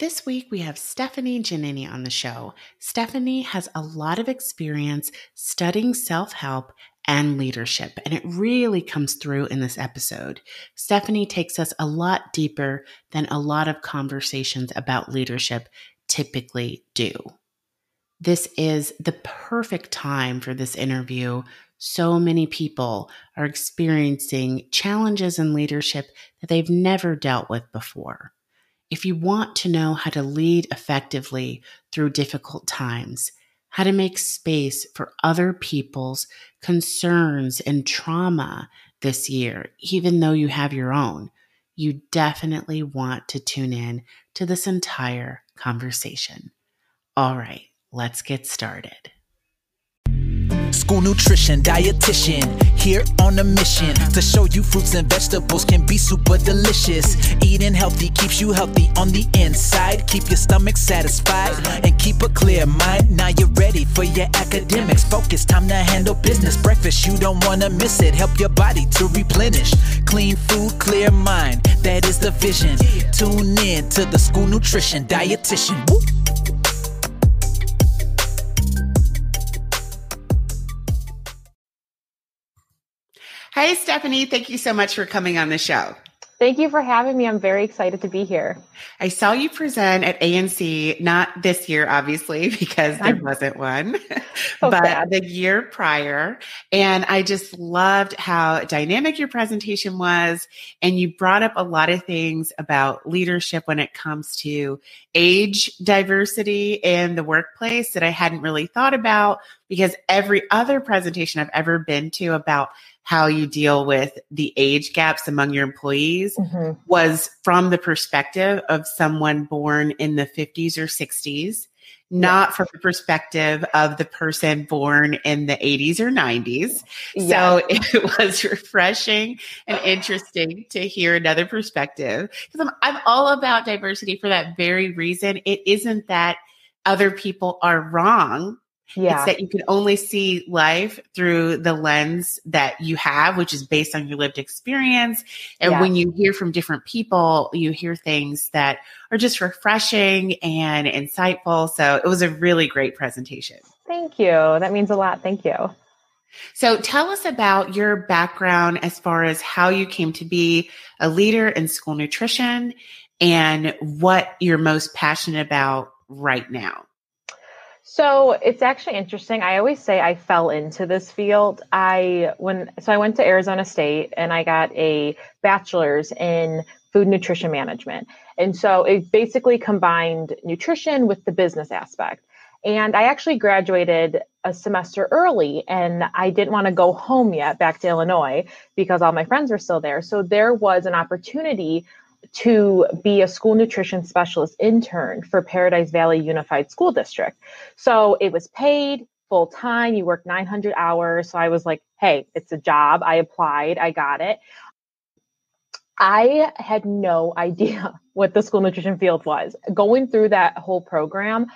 This week, we have Stephanie Giannini on the show. Stephanie has a lot of experience studying self help and leadership, and it really comes through in this episode. Stephanie takes us a lot deeper than a lot of conversations about leadership typically do. This is the perfect time for this interview. So many people are experiencing challenges in leadership that they've never dealt with before. If you want to know how to lead effectively through difficult times, how to make space for other people's concerns and trauma this year, even though you have your own, you definitely want to tune in to this entire conversation. All right, let's get started. School nutrition, dietitian, here on a mission to show you fruits and vegetables can be super delicious. Eating healthy keeps you healthy on the inside. Keep your stomach satisfied and keep a clear mind. Now you're ready for your academics. Focus, time to handle business. Breakfast, you don't wanna miss it. Help your body to replenish. Clean food, clear mind. That is the vision. Tune in to the school nutrition dietitian. Woo. Hey, Stephanie, thank you so much for coming on the show. Thank you for having me. I'm very excited to be here. I saw you present at ANC, not this year, obviously, because there wasn't one, so but sad. the year prior. And I just loved how dynamic your presentation was. And you brought up a lot of things about leadership when it comes to age diversity in the workplace that I hadn't really thought about because every other presentation I've ever been to about how you deal with the age gaps among your employees mm-hmm. was from the perspective of someone born in the 50s or 60s, not from the perspective of the person born in the 80s or 90s. So it was refreshing and interesting to hear another perspective because I'm, I'm all about diversity for that very reason. It isn't that other people are wrong yeah. It's that you can only see life through the lens that you have, which is based on your lived experience. And yeah. when you hear from different people, you hear things that are just refreshing and insightful. So it was a really great presentation. Thank you. That means a lot. Thank you. So tell us about your background as far as how you came to be a leader in school nutrition and what you're most passionate about right now. So it's actually interesting. I always say I fell into this field. I when so I went to Arizona State and I got a bachelor's in food nutrition management. And so it basically combined nutrition with the business aspect. And I actually graduated a semester early and I didn't want to go home yet back to Illinois because all my friends were still there. So there was an opportunity to be a school nutrition specialist intern for Paradise Valley Unified School District. So it was paid full time. You work 900 hours. So I was like, hey, it's a job. I applied, I got it. I had no idea what the school nutrition field was. Going through that whole program,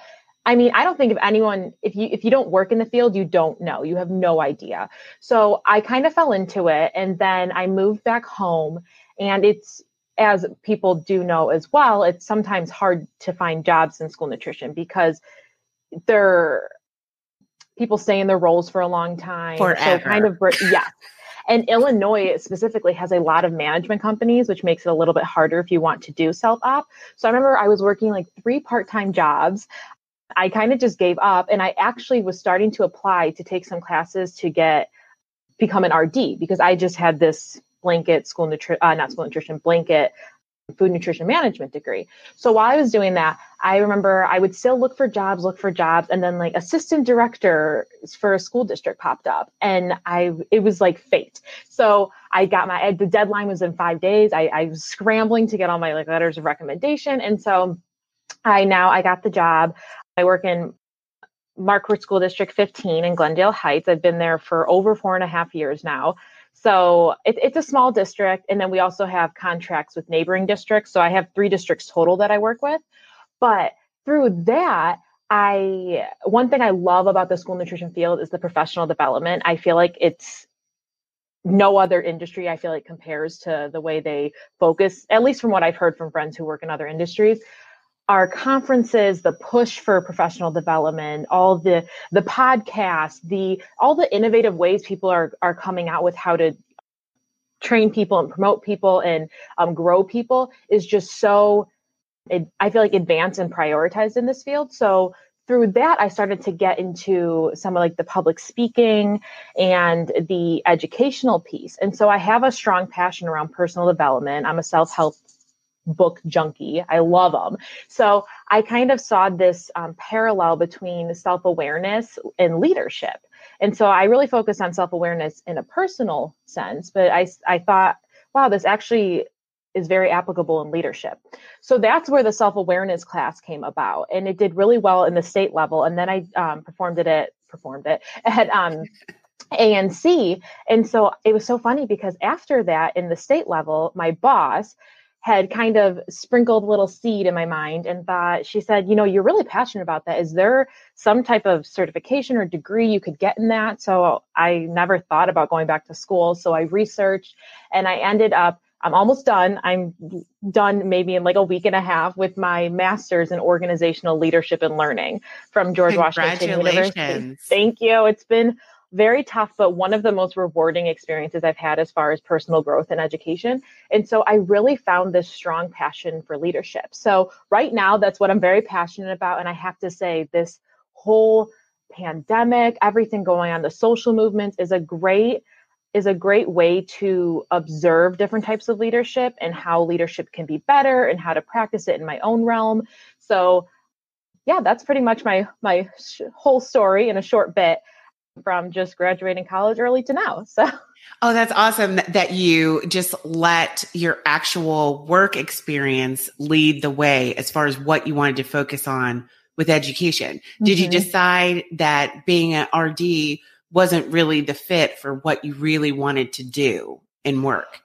I mean, I don't think if anyone if you if you don't work in the field, you don't know. You have no idea. So I kind of fell into it and then I moved back home and it's as people do know as well, it's sometimes hard to find jobs in school nutrition because they're people stay in their roles for a long time. Forever. So kind of yeah. And Illinois specifically has a lot of management companies, which makes it a little bit harder if you want to do self op. So I remember I was working like three part time jobs. I kind of just gave up and I actually was starting to apply to take some classes to get become an RD because I just had this blanket school nutrition, uh, not school nutrition, blanket food nutrition management degree. So while I was doing that, I remember I would still look for jobs, look for jobs, and then like assistant director for a school district popped up, and I it was like fate. So I got my the deadline was in five days. I, I was scrambling to get all my like letters of recommendation, and so I now I got the job. I work in Marquardt School District 15 in Glendale Heights. I've been there for over four and a half years now. So it, it's a small district. And then we also have contracts with neighboring districts. So I have three districts total that I work with. But through that, I one thing I love about the school nutrition field is the professional development. I feel like it's no other industry I feel like compares to the way they focus, at least from what I've heard from friends who work in other industries. Our conferences the push for professional development all the the podcasts the all the innovative ways people are are coming out with how to train people and promote people and um, grow people is just so i feel like advanced and prioritized in this field. So through that i started to get into some of like the public speaking and the educational piece. And so i have a strong passion around personal development. I'm a self-help book junkie. I love them. So I kind of saw this um, parallel between self awareness and leadership. And so I really focused on self awareness in a personal sense, but I, I thought, wow, this actually is very applicable in leadership. So that's where the self awareness class came about, and it did really well in the state level. And then I um, performed it at performed it at um, ANC, and so it was so funny because after that, in the state level, my boss had kind of sprinkled a little seed in my mind and thought she said you know you're really passionate about that. Is there some type of certification or degree you could get in that? So i never thought about going back to school so i researched and i ended up i'm almost done. I'm done maybe in like a week and a half with my master's in organizational leadership and learning from george washington university. Thank you. It's been very tough, but one of the most rewarding experiences I've had as far as personal growth and education. And so I really found this strong passion for leadership. So right now, that's what I'm very passionate about. And I have to say, this whole pandemic, everything going on, the social movements is a great is a great way to observe different types of leadership and how leadership can be better and how to practice it in my own realm. So yeah, that's pretty much my my sh- whole story in a short bit from just graduating college early to now. So Oh, that's awesome that you just let your actual work experience lead the way as far as what you wanted to focus on with education. Mm-hmm. Did you mm-hmm. decide that being an RD wasn't really the fit for what you really wanted to do in work?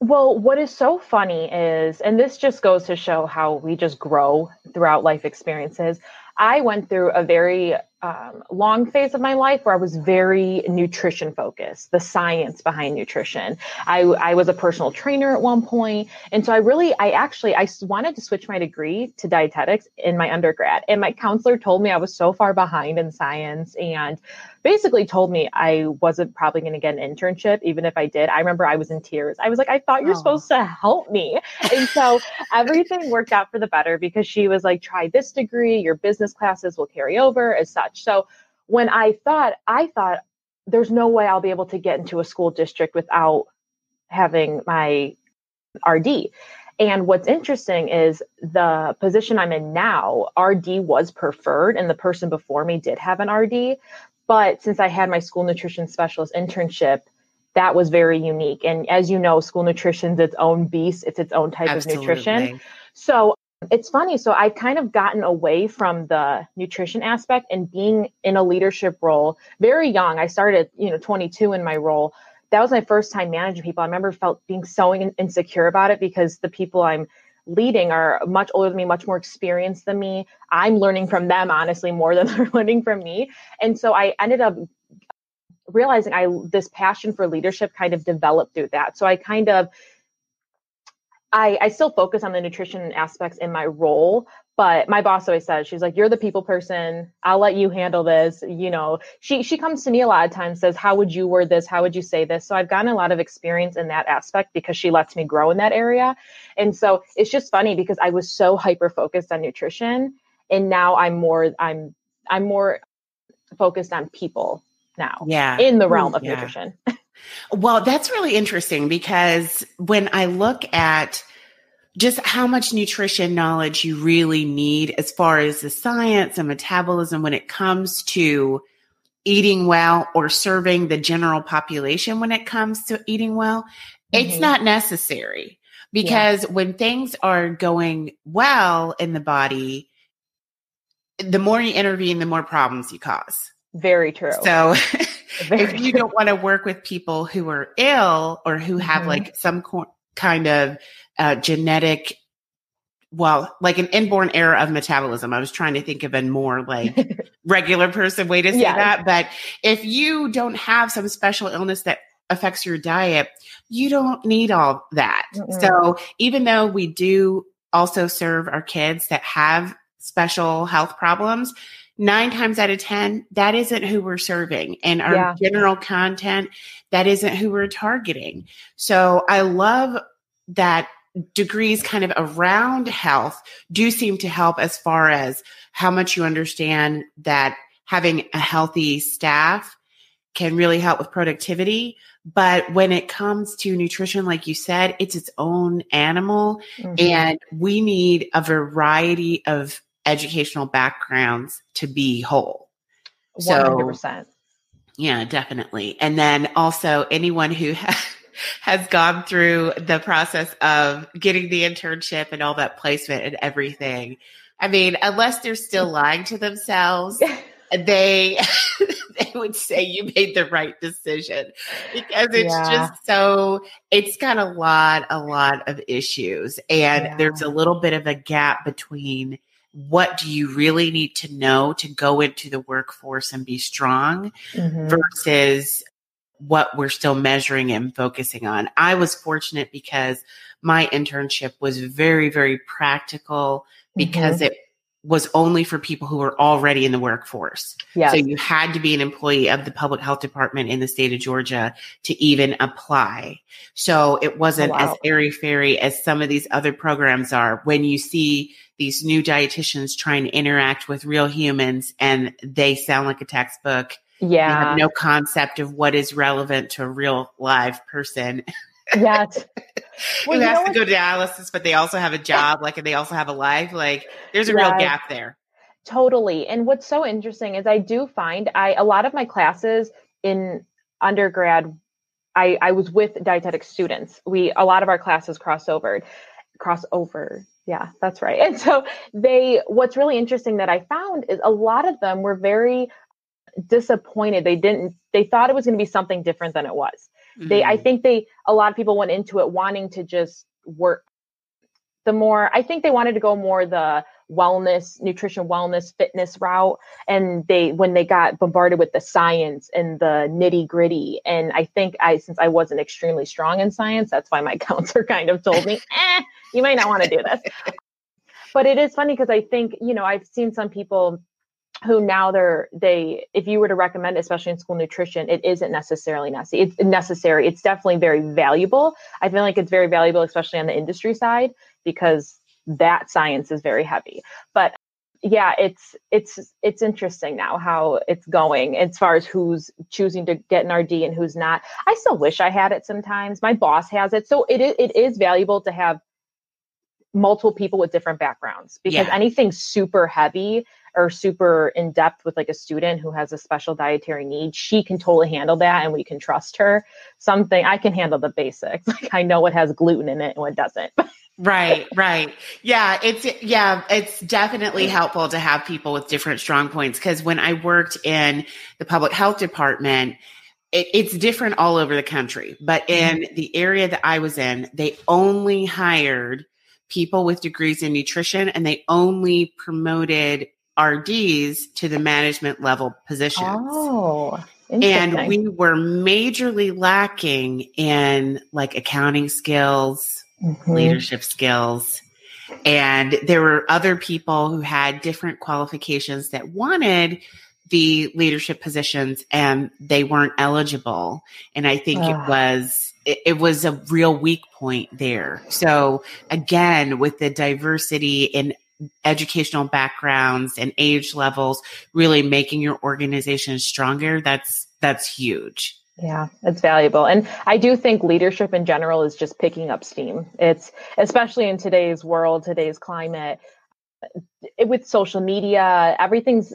Well, what is so funny is, and this just goes to show how we just grow throughout life experiences. I went through a very um, long phase of my life where I was very nutrition focused, the science behind nutrition. I, I was a personal trainer at one point, and so I really, I actually, I wanted to switch my degree to dietetics in my undergrad, and my counselor told me I was so far behind in science, and basically told me I wasn't probably going to get an internship, even if I did. I remember I was in tears. I was like, I thought you're oh. supposed to help me, and so everything worked out for the better because she was like, try this degree, your business classes will carry over as such. So when I thought, I thought, there's no way I'll be able to get into a school district without having my RD. And what's interesting is the position I'm in now, RD was preferred, and the person before me did have an RD. But since I had my school nutrition specialist internship, that was very unique. And as you know, school nutrition's its own beast, it's its own type Absolutely. of nutrition. So it's funny. So I've kind of gotten away from the nutrition aspect and being in a leadership role very young. I started, you know, 22 in my role. That was my first time managing people. I remember felt being so insecure about it because the people I'm leading are much older than me, much more experienced than me. I'm learning from them, honestly, more than they're learning from me. And so I ended up realizing I this passion for leadership kind of developed through that. So I kind of I, I still focus on the nutrition aspects in my role, but my boss always says she's like you're the people person. I'll let you handle this you know. She she comes to me a lot of times says how would you word this? How would you say this? So i've gotten a lot of experience in that aspect because she lets me grow in that area. And so it's just funny because i was so hyper focused on nutrition and now i'm more i'm i'm more focused on people now yeah. in the hmm. realm of yeah. nutrition Well, that's really interesting because when I look at just how much nutrition knowledge you really need as far as the science and metabolism when it comes to eating well or serving the general population when it comes to eating well, mm-hmm. it's not necessary because yeah. when things are going well in the body, the more you intervene, the more problems you cause. Very true. So if you don't want to work with people who are ill or who have mm-hmm. like some co- kind of uh, genetic well, like an inborn error of metabolism. I was trying to think of a more like regular person way to say yes. that. But if you don't have some special illness that affects your diet, you don't need all that. Mm-mm. So even though we do also serve our kids that have special health problems, nine times out of 10, that isn't who we're serving. And our yeah. general content, that isn't who we're targeting. So I love that degrees kind of around health do seem to help as far as how much you understand that having a healthy staff can really help with productivity. But when it comes to nutrition, like you said, it's its own animal mm-hmm. and we need a variety of educational backgrounds to be whole. 100%. So, yeah, definitely. And then also anyone who has, has gone through the process of getting the internship and all that placement and everything. I mean, unless they're still lying to themselves, they they would say you made the right decision because it's yeah. just so it's got a lot a lot of issues and yeah. there's a little bit of a gap between what do you really need to know to go into the workforce and be strong mm-hmm. versus what we're still measuring and focusing on. I was fortunate because my internship was very, very practical because mm-hmm. it was only for people who were already in the workforce. Yes. So you had to be an employee of the public health department in the state of Georgia to even apply. So it wasn't oh, wow. as airy fairy as some of these other programs are. When you see these new dietitians trying to interact with real humans and they sound like a textbook. Yeah. They have no concept of what is relevant to a real live person. Yes. Well, Who has to go to dialysis, but they also have a job, like, and they also have a life. Like, there's a yes. real gap there. Totally. And what's so interesting is I do find I a lot of my classes in undergrad, I, I was with dietetic students. We a lot of our classes cross over, cross over. Yeah, that's right. And so they what's really interesting that I found is a lot of them were very disappointed. They didn't they thought it was going to be something different than it was. Mm-hmm. They, I mm. think they, a lot of people went into it wanting to just work the more, I think they wanted to go more the wellness, nutrition, wellness, fitness route. And they, when they got bombarded with the science and the nitty gritty, and I think I, since I wasn't extremely strong in science, that's why my counselor kind of told me, eh, you might not want to do this. But it is funny because I think, you know, I've seen some people who now they're they if you were to recommend especially in school nutrition it isn't necessarily necessary it's necessary it's definitely very valuable i feel like it's very valuable especially on the industry side because that science is very heavy but yeah it's it's it's interesting now how it's going as far as who's choosing to get an rd and who's not i still wish i had it sometimes my boss has it so it, it is valuable to have multiple people with different backgrounds because yeah. anything super heavy or super in depth with like a student who has a special dietary need, she can totally handle that and we can trust her. Something I can handle the basics. Like I know what has gluten in it and what doesn't. right, right. Yeah, it's yeah, it's definitely helpful to have people with different strong points because when I worked in the public health department, it, it's different all over the country, but in mm-hmm. the area that I was in, they only hired people with degrees in nutrition and they only promoted RDs to the management level positions. Oh, and we were majorly lacking in like accounting skills, mm-hmm. leadership skills. And there were other people who had different qualifications that wanted the leadership positions and they weren't eligible. And I think it was it, it was a real weak point there. So again, with the diversity in educational backgrounds and age levels really making your organization stronger that's that's huge yeah it's valuable and i do think leadership in general is just picking up steam it's especially in today's world today's climate it, with social media everything's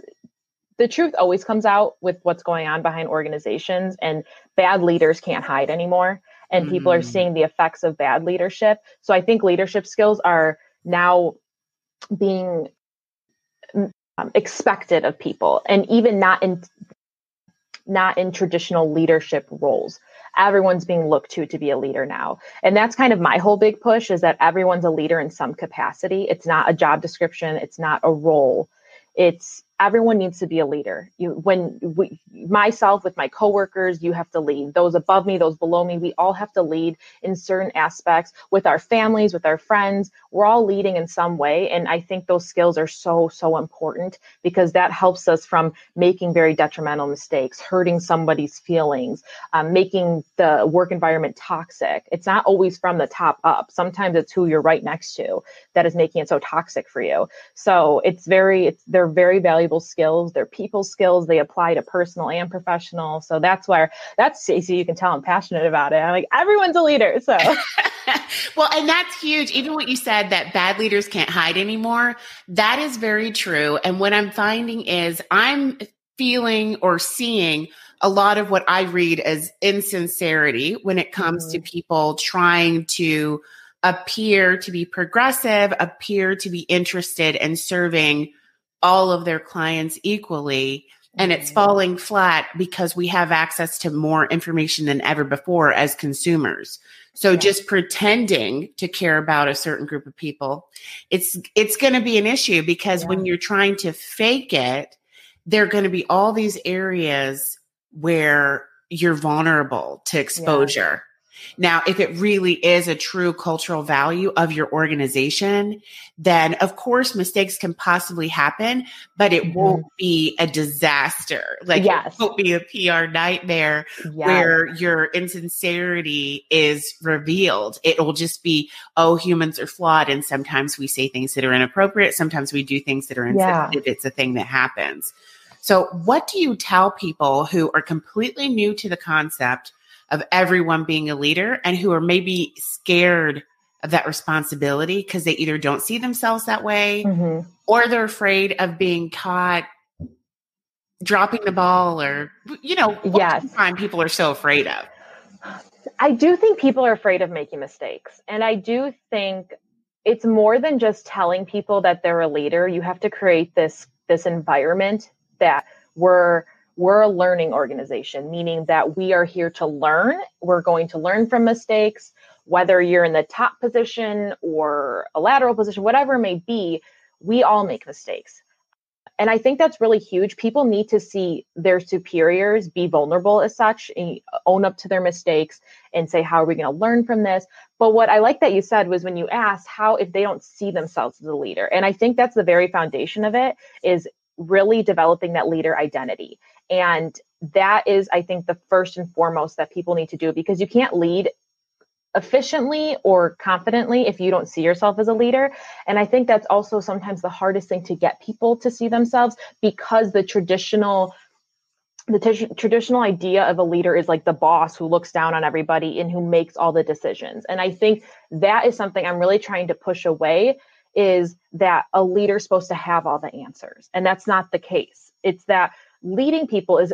the truth always comes out with what's going on behind organizations and bad leaders can't hide anymore and mm. people are mm. seeing the effects of bad leadership so i think leadership skills are now being um, expected of people and even not in not in traditional leadership roles. Everyone's being looked to to be a leader now. And that's kind of my whole big push is that everyone's a leader in some capacity. It's not a job description. It's not a role. It's everyone needs to be a leader. You, when we, myself with my coworkers, you have to lead. Those above me, those below me, we all have to lead in certain aspects with our families, with our friends. We're all leading in some way. And I think those skills are so, so important because that helps us from making very detrimental mistakes, hurting somebody's feelings, um, making the work environment toxic. It's not always from the top up. Sometimes it's who you're right next to that is making it so toxic for you. So it's very, it's, they're very valuable skills. They're people skills. They apply to personal and professional. So that's where that's Stacey. You can tell I'm passionate about it. I'm like everyone's a leader. So. well, and that's huge. Even what you said that bad leaders can't hide anymore. That is very true. And what I'm finding is I'm feeling or seeing a lot of what I read as insincerity when it comes mm-hmm. to people trying to appear to be progressive, appear to be interested in serving all of their clients equally. And it's mm-hmm. falling flat because we have access to more information than ever before as consumers. So yeah. just pretending to care about a certain group of people, it's it's going to be an issue because yeah. when you're trying to fake it, there're going to be all these areas where you're vulnerable to exposure. Now, if it really is a true cultural value of your organization, then of course mistakes can possibly happen, but it mm-hmm. won't be a disaster. Like yes. it won't be a PR nightmare yes. where your insincerity is revealed. It'll just be, oh, humans are flawed. And sometimes we say things that are inappropriate. Sometimes we do things that are insensitive. Yeah. It's a thing that happens. So, what do you tell people who are completely new to the concept of everyone being a leader and who are maybe scared of that responsibility because they either don't see themselves that way mm-hmm. or they're afraid of being caught dropping the ball or you know yes. time people are so afraid of? I do think people are afraid of making mistakes and i do think it's more than just telling people that they're a leader. You have to create this this environment that we're we're a learning organization, meaning that we are here to learn. We're going to learn from mistakes, whether you're in the top position or a lateral position, whatever it may be, we all make mistakes. And I think that's really huge. People need to see their superiors be vulnerable as such, own up to their mistakes and say, How are we going to learn from this? But what I like that you said was when you asked how if they don't see themselves as a leader. And I think that's the very foundation of it is really developing that leader identity. And that is, I think, the first and foremost that people need to do because you can't lead efficiently or confidently if you don't see yourself as a leader. And I think that's also sometimes the hardest thing to get people to see themselves because the traditional the t- traditional idea of a leader is like the boss who looks down on everybody and who makes all the decisions. And I think that is something I'm really trying to push away is that a leader's supposed to have all the answers. And that's not the case. It's that leading people is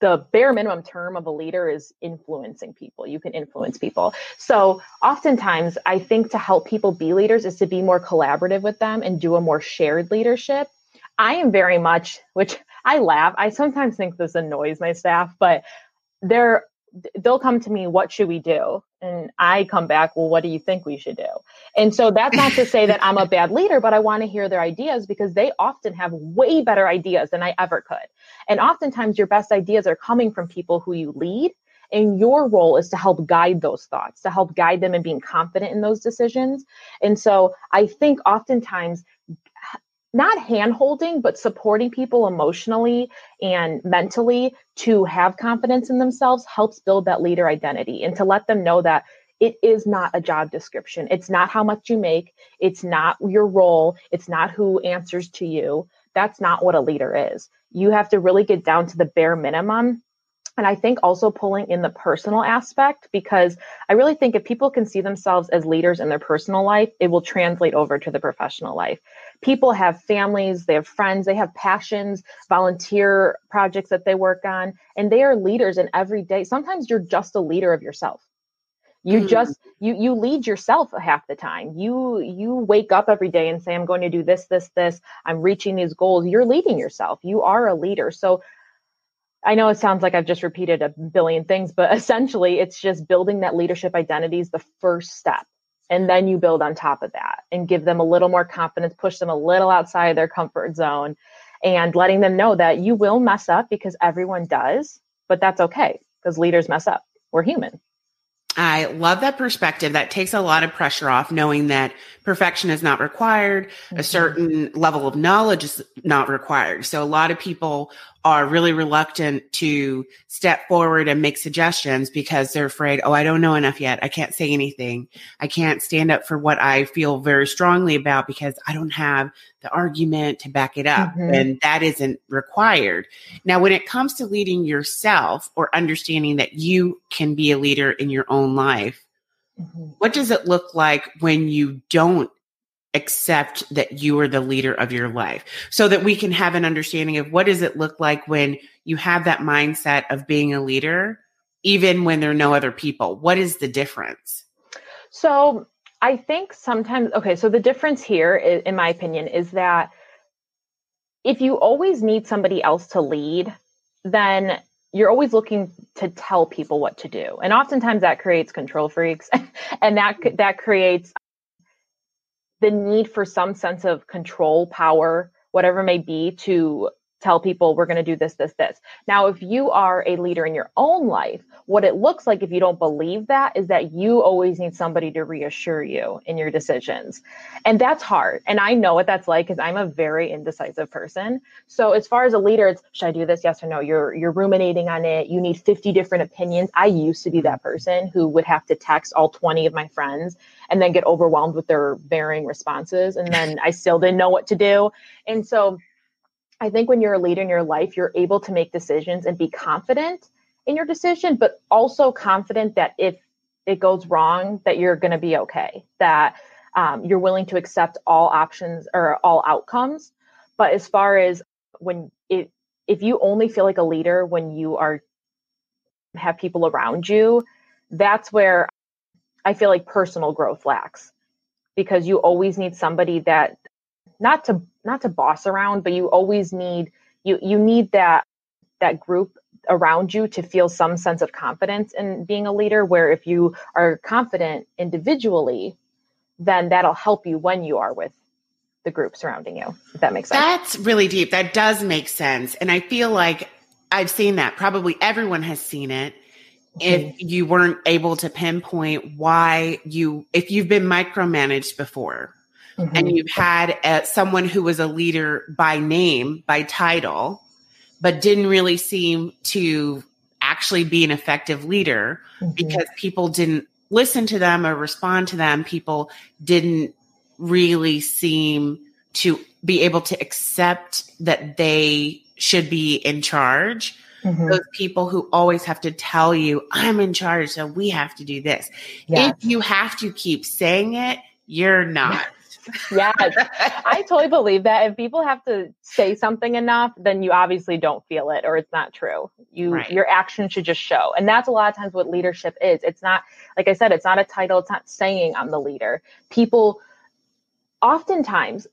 the bare minimum term of a leader is influencing people. You can influence people. So, oftentimes, I think to help people be leaders is to be more collaborative with them and do a more shared leadership. I am very much, which I laugh. I sometimes think this annoys my staff, but they're they'll come to me, what should we do? And I come back, well, what do you think we should do? And so that's not to say that I'm a bad leader, but I want to hear their ideas because they often have way better ideas than I ever could. And oftentimes your best ideas are coming from people who you lead. And your role is to help guide those thoughts, to help guide them in being confident in those decisions. And so I think oftentimes not hand holding, but supporting people emotionally and mentally to have confidence in themselves helps build that leader identity and to let them know that it is not a job description. It's not how much you make. It's not your role. It's not who answers to you. That's not what a leader is. You have to really get down to the bare minimum and I think also pulling in the personal aspect because I really think if people can see themselves as leaders in their personal life, it will translate over to the professional life. People have families, they have friends, they have passions, volunteer projects that they work on, and they are leaders in every day. Sometimes you're just a leader of yourself. You mm. just you you lead yourself half the time. You you wake up every day and say I'm going to do this this this. I'm reaching these goals. You're leading yourself. You are a leader. So I know it sounds like I've just repeated a billion things, but essentially it's just building that leadership identity is the first step. And then you build on top of that and give them a little more confidence, push them a little outside of their comfort zone. and letting them know that you will mess up because everyone does, but that's okay because leaders mess up. We're human. I love that perspective. That takes a lot of pressure off knowing that perfection is not required. Mm-hmm. A certain level of knowledge is not required. So a lot of people are really reluctant to step forward and make suggestions because they're afraid, oh, I don't know enough yet. I can't say anything. I can't stand up for what I feel very strongly about because I don't have the argument to back it up. Mm-hmm. And that isn't required. Now, when it comes to leading yourself or understanding that you can be a leader in your own life, mm-hmm. what does it look like when you don't accept that you are the leader of your life. So that we can have an understanding of what does it look like when you have that mindset of being a leader even when there are no other people. What is the difference? So i think sometimes okay so the difference here in my opinion is that if you always need somebody else to lead then you're always looking to tell people what to do. And oftentimes that creates control freaks and that that creates the need for some sense of control, power, whatever may be, to tell people we're going to do this, this, this. Now, if you are a leader in your own life, what it looks like if you don't believe that is that you always need somebody to reassure you in your decisions. And that's hard. And I know what that's like because I'm a very indecisive person. So as far as a leader, it's should I do this? Yes or no? You're you're ruminating on it. You need 50 different opinions. I used to be that person who would have to text all 20 of my friends and then get overwhelmed with their varying responses. And then I still didn't know what to do. And so I think when you're a leader in your life, you're able to make decisions and be confident in your decision, but also confident that if it goes wrong, that you're going to be okay, that um, you're willing to accept all options or all outcomes. But as far as when it, if you only feel like a leader when you are have people around you, that's where I feel like personal growth lacks because you always need somebody that not to not to boss around, but you always need you you need that that group around you to feel some sense of confidence in being a leader where if you are confident individually then that'll help you when you are with the group surrounding you if that makes sense. That's really deep. That does make sense. And i feel like i've seen that. Probably everyone has seen it if you weren't able to pinpoint why you if you've been micromanaged before mm-hmm. and you've had a, someone who was a leader by name, by title, but didn't really seem to actually be an effective leader mm-hmm. because people didn't listen to them or respond to them. People didn't really seem to be able to accept that they should be in charge. Mm-hmm. Those people who always have to tell you, I'm in charge, so we have to do this. Yes. If you have to keep saying it, you're not yes, I totally believe that. If people have to say something enough, then you obviously don't feel it or it's not true. You right. your action should just show. And that's a lot of times what leadership is. It's not like I said, it's not a title, it's not saying I'm the leader. People oftentimes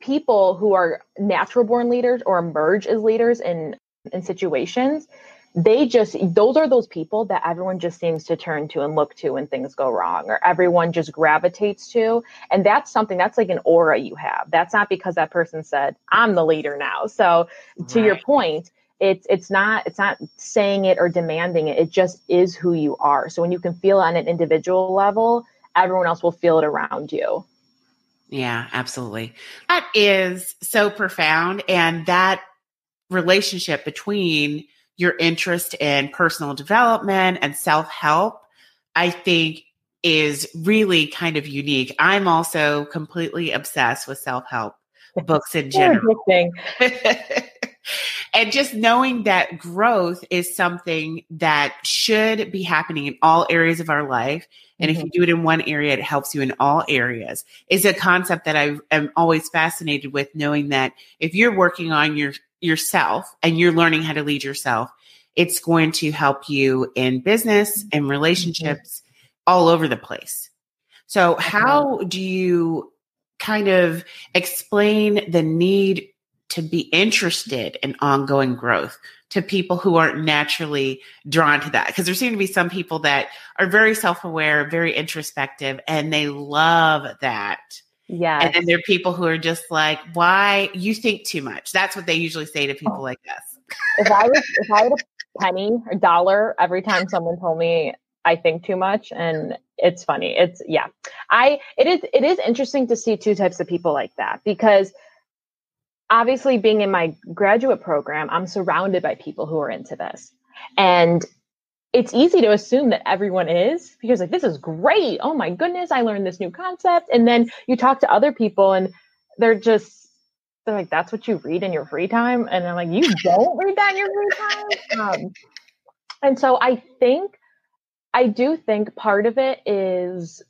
people who are natural born leaders or emerge as leaders in in situations they just those are those people that everyone just seems to turn to and look to when things go wrong or everyone just gravitates to. And that's something that's like an aura you have. That's not because that person said i'm the leader now. So to right. your point it's it's not it's not saying it or demanding it. It just is who you are. So when you can feel on an individual level everyone else will feel it around you. Yeah absolutely. That is so profound and that relationship between your interest in personal development and self help, I think is really kind of unique. I'm also completely obsessed with self help books in general. and just knowing that growth is something that should be happening in all areas of our life. And mm-hmm. if you do it in one area, it helps you in all areas is a concept that I am always fascinated with knowing that if you're working on your yourself and you're learning how to lead yourself, it's going to help you in business and mm-hmm. relationships mm-hmm. all over the place. So, how do you kind of explain the need to be interested in ongoing growth to people who aren't naturally drawn to that? Because there seem to be some people that are very self aware, very introspective, and they love that. Yeah. And then there are people who are just like, why you think too much. That's what they usually say to people like us. if I was if I had a penny or dollar every time someone told me I think too much and it's funny. It's yeah. I it is it is interesting to see two types of people like that because obviously being in my graduate program, I'm surrounded by people who are into this. And it's easy to assume that everyone is because like this is great. Oh my goodness, I learned this new concept. And then you talk to other people and they're just they're like, that's what you read in your free time. And I'm like, you don't read that in your free time. Um, and so I think I do think part of it is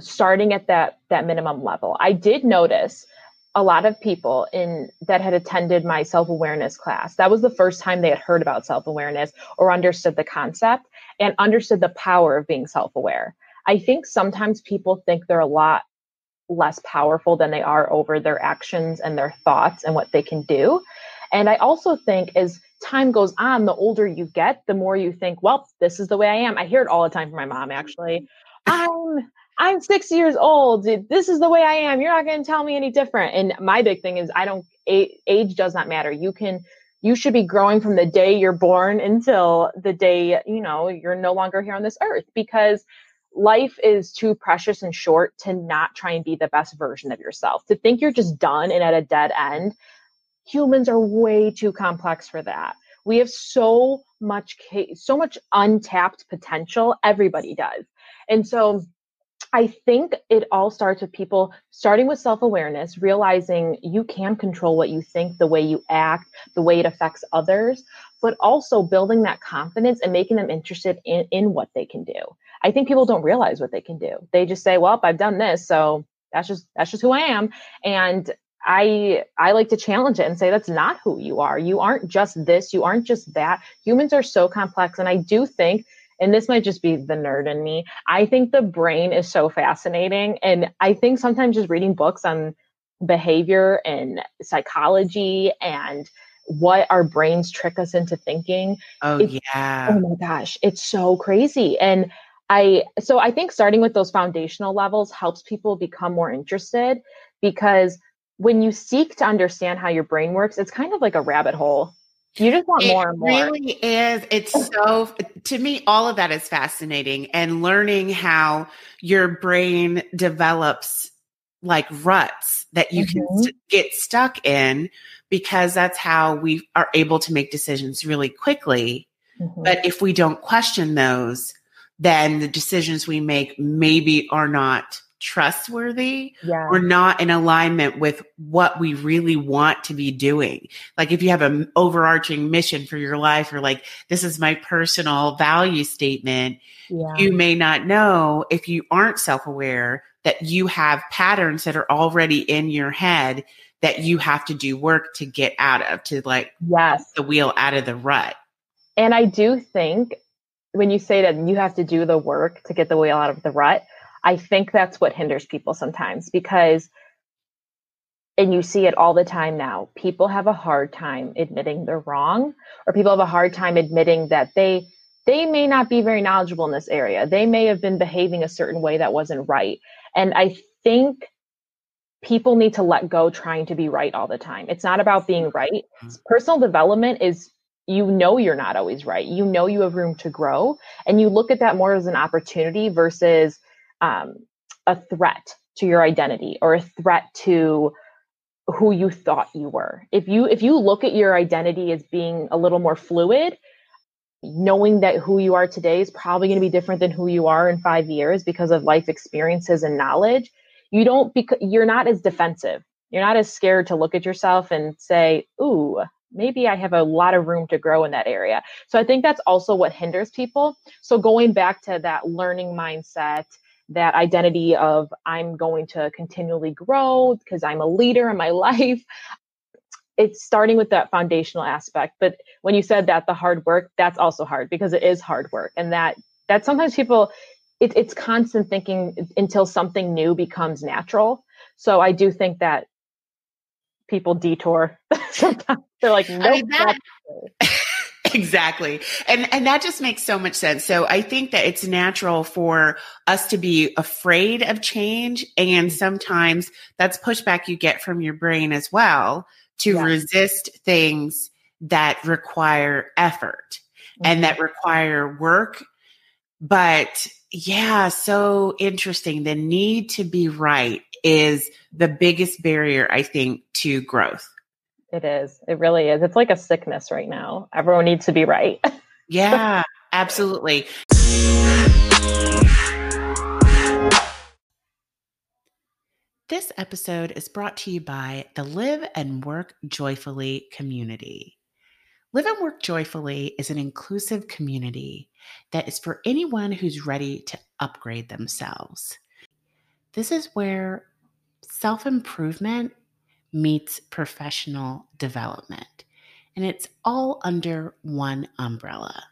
starting at that that minimum level. I did notice a lot of people in that had attended my self-awareness class. That was the first time they had heard about self-awareness or understood the concept and understood the power of being self-aware. I think sometimes people think they're a lot less powerful than they are over their actions and their thoughts and what they can do. And i also think as time goes on the older you get the more you think well this is the way i am. I hear it all the time from my mom actually. I'm I'm six years old. This is the way I am. You're not going to tell me any different. And my big thing is, I don't, age does not matter. You can, you should be growing from the day you're born until the day, you know, you're no longer here on this earth because life is too precious and short to not try and be the best version of yourself. To think you're just done and at a dead end, humans are way too complex for that. We have so much, so much untapped potential. Everybody does. And so, I think it all starts with people starting with self awareness, realizing you can control what you think, the way you act, the way it affects others, but also building that confidence and making them interested in, in what they can do. I think people don't realize what they can do. They just say, well, I've done this. So that's just that's just who I am. And I I like to challenge it and say that's not who you are. You aren't just this, you aren't just that. Humans are so complex. And I do think and this might just be the nerd in me. I think the brain is so fascinating. And I think sometimes just reading books on behavior and psychology and what our brains trick us into thinking. Oh, yeah. Oh my gosh, it's so crazy. And I, so I think starting with those foundational levels helps people become more interested because when you seek to understand how your brain works, it's kind of like a rabbit hole you just want it more and more. It really is. It's so, to me, all of that is fascinating. And learning how your brain develops like ruts that you mm-hmm. can st- get stuck in because that's how we are able to make decisions really quickly. Mm-hmm. But if we don't question those, then the decisions we make maybe are not trustworthy yeah. or not in alignment with what we really want to be doing. Like if you have an overarching mission for your life or like this is my personal value statement, yeah. you may not know if you aren't self-aware that you have patterns that are already in your head that you have to do work to get out of to like yes the wheel out of the rut. And I do think when you say that you have to do the work to get the wheel out of the rut, I think that's what hinders people sometimes because, and you see it all the time now, people have a hard time admitting they're wrong, or people have a hard time admitting that they they may not be very knowledgeable in this area. They may have been behaving a certain way that wasn't right. And I think people need to let go trying to be right all the time. It's not about being right. Mm-hmm. Personal development is you know you're not always right. You know you have room to grow and you look at that more as an opportunity versus um, a threat to your identity or a threat to who you thought you were. If you if you look at your identity as being a little more fluid, knowing that who you are today is probably going to be different than who you are in 5 years because of life experiences and knowledge, you don't because you're not as defensive. You're not as scared to look at yourself and say, "Ooh, maybe I have a lot of room to grow in that area." So I think that's also what hinders people. So going back to that learning mindset, that identity of I'm going to continually grow because I'm a leader in my life. It's starting with that foundational aspect. But when you said that the hard work, that's also hard because it is hard work. And that that sometimes people it, it's constant thinking until something new becomes natural. So I do think that people detour sometimes. They're like, no, nope, I mean, that, exactly. And and that just makes so much sense. So I think that it's natural for us to be afraid of change and sometimes that's pushback you get from your brain as well to yeah. resist things that require effort mm-hmm. and that require work. But yeah, so interesting. The need to be right is the biggest barrier, I think, to growth. It is. It really is. It's like a sickness right now. Everyone needs to be right. yeah, absolutely. This episode is brought to you by the Live and Work Joyfully community. Live and Work Joyfully is an inclusive community that is for anyone who's ready to upgrade themselves. This is where self improvement meets professional development, and it's all under one umbrella.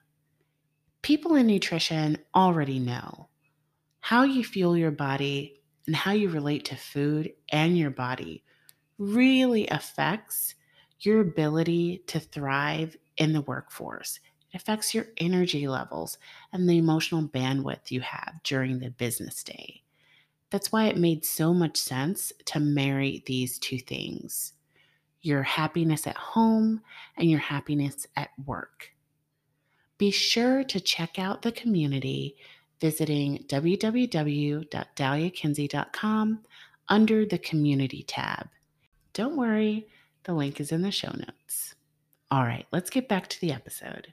People in nutrition already know how you fuel your body and how you relate to food and your body really affects your ability to thrive in the workforce. It affects your energy levels and the emotional bandwidth you have during the business day. That's why it made so much sense to marry these two things your happiness at home and your happiness at work. Be sure to check out the community visiting www.daliakinsey.com under the community tab. Don't worry, the link is in the show notes. All right, let's get back to the episode.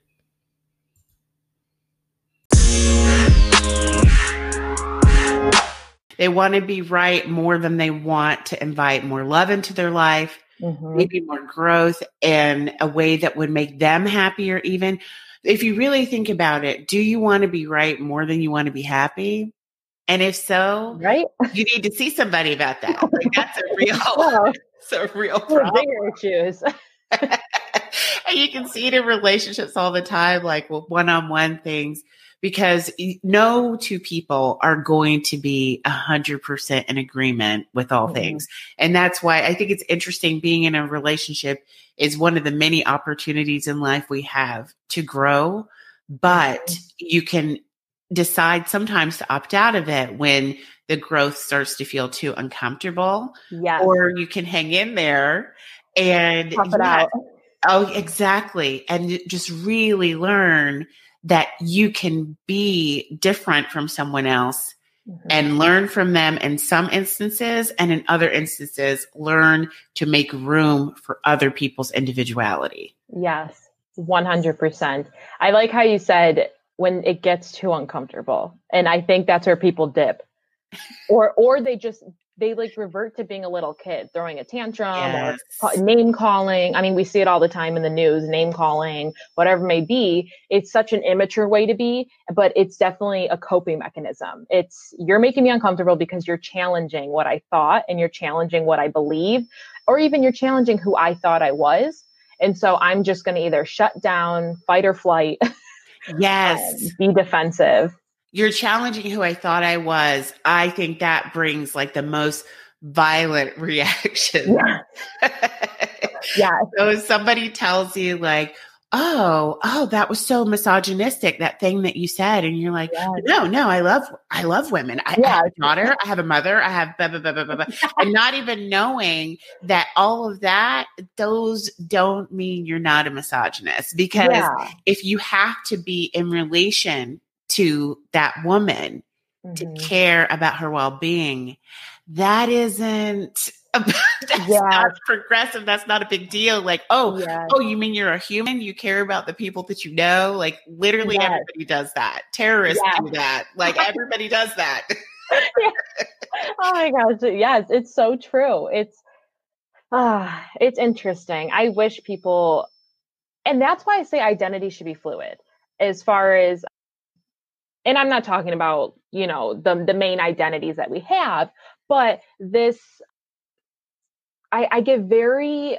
They want to be right more than they want to invite more love into their life, mm-hmm. maybe more growth in a way that would make them happier, even. If you really think about it, do you want to be right more than you want to be happy? And if so, right, you need to see somebody about that. Like that's a real, well, it's a real problem. Bigger issues. and you can see it in relationships all the time, like one-on-one things because no two people are going to be a hundred percent in agreement with all mm-hmm. things. And that's why I think it's interesting being in a relationship is one of the many opportunities in life we have to grow, but mm-hmm. you can decide sometimes to opt out of it when the growth starts to feel too uncomfortable. Yeah. Or you can hang in there and yeah, Oh, exactly. And just really learn that you can be different from someone else mm-hmm. and learn from them in some instances and in other instances learn to make room for other people's individuality. Yes 100% i like how you said when it gets too uncomfortable and i think that's where people dip. Or or they just they like revert to being a little kid, throwing a tantrum yes. or name calling. I mean, we see it all the time in the news, name calling, whatever may be. It's such an immature way to be, but it's definitely a coping mechanism. It's you're making me uncomfortable because you're challenging what I thought and you're challenging what I believe, or even you're challenging who I thought I was. And so I'm just going to either shut down, fight or flight. Yes. Um, be defensive you're challenging who I thought I was. I think that brings like the most violent reaction. Yeah. yeah. So if somebody tells you like, oh, oh, that was so misogynistic, that thing that you said. And you're like, yeah. no, no, I love, I love women. I, yeah. I, have a daughter, I have a mother, I have blah, blah, blah, blah, blah, and not even knowing that all of that, those don't mean you're not a misogynist because yeah. if you have to be in relation to that woman mm-hmm. to care about her well-being that isn't that's yeah. not progressive that's not a big deal like oh yes. oh you mean you're a human you care about the people that you know like literally yes. everybody does that terrorists do that like everybody does that yeah. oh my gosh yes it's so true it's ah uh, it's interesting i wish people and that's why i say identity should be fluid as far as and I'm not talking about, you know, the the main identities that we have, but this I, I get very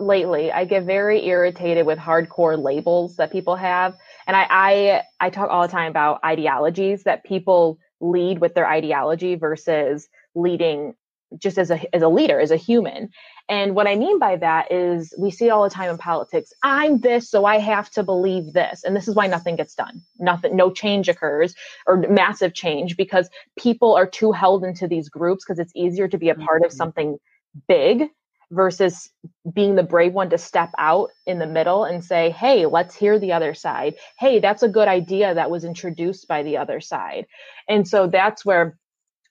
lately i get very irritated with hardcore labels that people have and I, I i talk all the time about ideologies that people lead with their ideology versus leading just as a as a leader, as a human. And what I mean by that is we see all the time in politics. I'm this, so I have to believe this. And this is why nothing gets done. Nothing, no change occurs or massive change because people are too held into these groups because it's easier to be a part of mm-hmm. something big versus being the brave one to step out in the middle and say, hey, let's hear the other side. Hey, that's a good idea that was introduced by the other side. And so that's where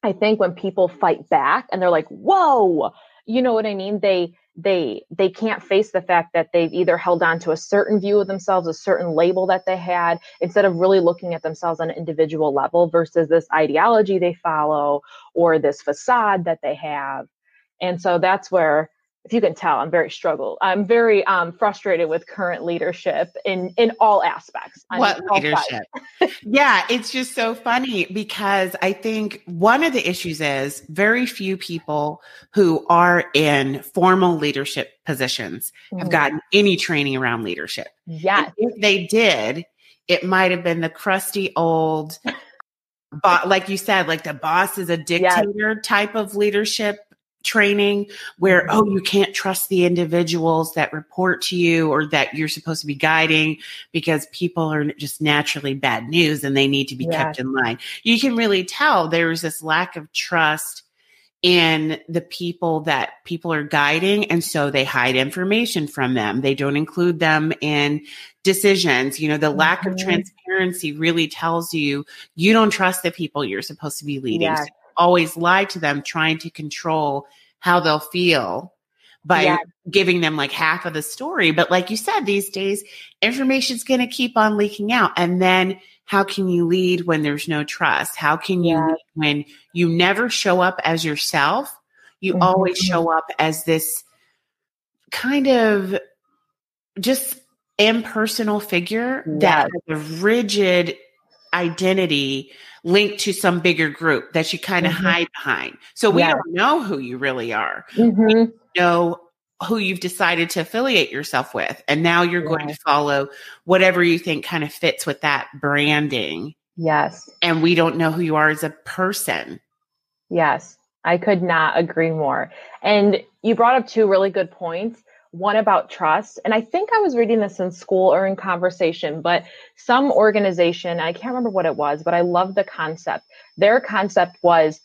I think when people fight back and they're like, whoa, you know what I mean? They they they can't face the fact that they've either held on to a certain view of themselves, a certain label that they had, instead of really looking at themselves on an individual level versus this ideology they follow or this facade that they have. And so that's where if you can tell, I'm very struggle. I'm very um, frustrated with current leadership in in all aspects. what leadership? yeah, it's just so funny because I think one of the issues is very few people who are in formal leadership positions have gotten any training around leadership. Yeah, if they did, it might have been the crusty old. But like you said, like the boss is a dictator yes. type of leadership training where, oh, you can't trust the individuals that report to you or that you're supposed to be guiding because people are just naturally bad news and they need to be yeah. kept in line. You can really tell there's this lack of trust in the people that people are guiding. And so they hide information from them. They don't include them in decisions. You know, the mm-hmm. lack of mm-hmm. transparency really tells you you don't trust the people you're supposed to be leading. Yeah. So always lie to them, trying to control how they'll feel by yeah. giving them like half of the story. But like you said, these days, information's going to keep on leaking out. And then how can you lead when there's no trust? How can you yeah. when you never show up as yourself? You mm-hmm. always show up as this kind of just impersonal figure that has a rigid identity linked to some bigger group that you kind of mm-hmm. hide behind. So we yeah. don't know who you really are. Mm-hmm. know who you've decided to affiliate yourself with. And now you're yeah. going to follow whatever you think kind of fits with that branding. Yes. And we don't know who you are as a person. Yes. I could not agree more. And you brought up two really good points one about trust. And I think I was reading this in school or in conversation, but some organization, I can't remember what it was, but I love the concept. Their concept was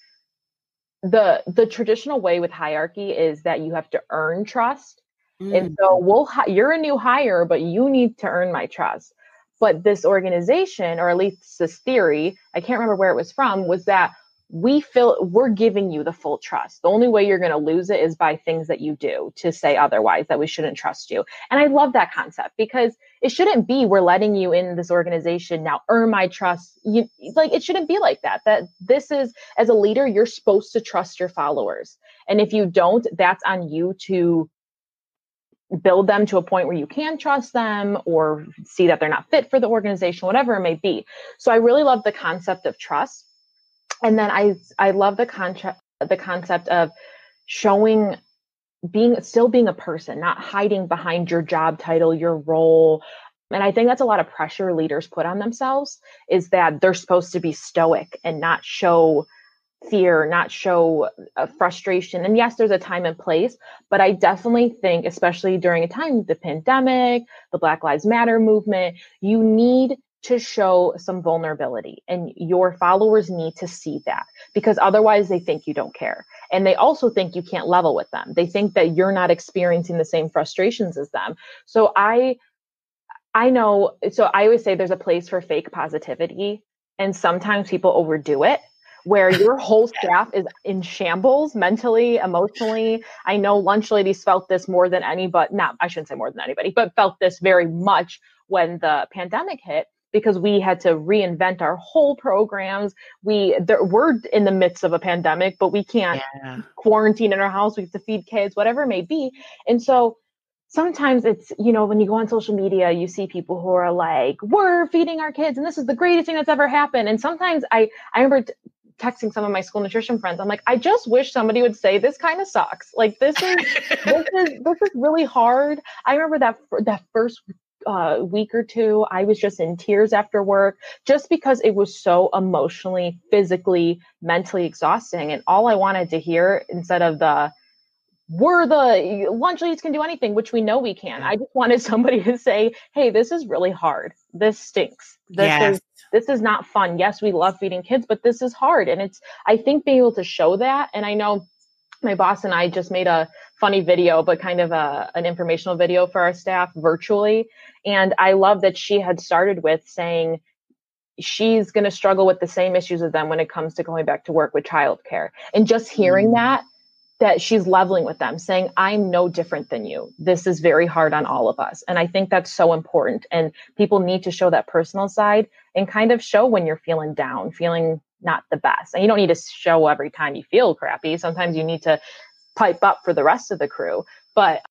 the the traditional way with hierarchy is that you have to earn trust. Mm. And so we'll you're a new hire, but you need to earn my trust. But this organization, or at least this theory, I can't remember where it was from, was that we feel we're giving you the full trust. The only way you're going to lose it is by things that you do to say otherwise that we shouldn't trust you. And I love that concept because it shouldn't be we're letting you in this organization now earn my trust. You like it shouldn't be like that. That this is as a leader you're supposed to trust your followers. And if you don't, that's on you to build them to a point where you can trust them or see that they're not fit for the organization, whatever it may be. So I really love the concept of trust and then I I love the concept the concept of showing being still being a person, not hiding behind your job title, your role. And I think that's a lot of pressure leaders put on themselves is that they're supposed to be stoic and not show fear, not show uh, frustration. And yes, there's a time and place, but I definitely think, especially during a time, the pandemic, the Black Lives Matter movement, you need to show some vulnerability and your followers need to see that because otherwise they think you don't care. And they also think you can't level with them. They think that you're not experiencing the same frustrations as them. So i i know so i always say there's a place for fake positivity and sometimes people overdo it where your whole staff is in shambles mentally, emotionally. I know lunch ladies felt this more than any, but not, I shouldn't say more than anybody, but felt this very much when the pandemic hit because we had to reinvent our whole programs. We there, we're in the midst of a pandemic, but we can't yeah. quarantine in our house. We have to feed kids, whatever it may be. And so sometimes it's you know when you go on social media, you see people who are like, "We're feeding our kids, and this is the greatest thing that's ever happened." And sometimes I I remember. T- texting some of my school nutrition friends i'm like i just wish somebody would say this kind of sucks like this is this is this is really hard i remember that that first uh, week or two, I was just in tears after work just because it was so emotionally, physically, mentally exhausting. And all I wanted to hear instead of the, we're the lunch leads can do anything, which we know we can. I just wanted somebody to say, hey, this is really hard. This stinks. This yes. is this is not fun. Yes, we love feeding kids, but this is hard. And it's I think being able to show that, and I know my boss and I just made a funny video, but kind of a, an informational video for our staff virtually. And I love that she had started with saying she's going to struggle with the same issues as them when it comes to going back to work with childcare. And just hearing mm. that, that she's leveling with them, saying, I'm no different than you. This is very hard on all of us. And I think that's so important. And people need to show that personal side and kind of show when you're feeling down, feeling not the best. And you don't need to show every time you feel crappy. Sometimes you need to pipe up for the rest of the crew. But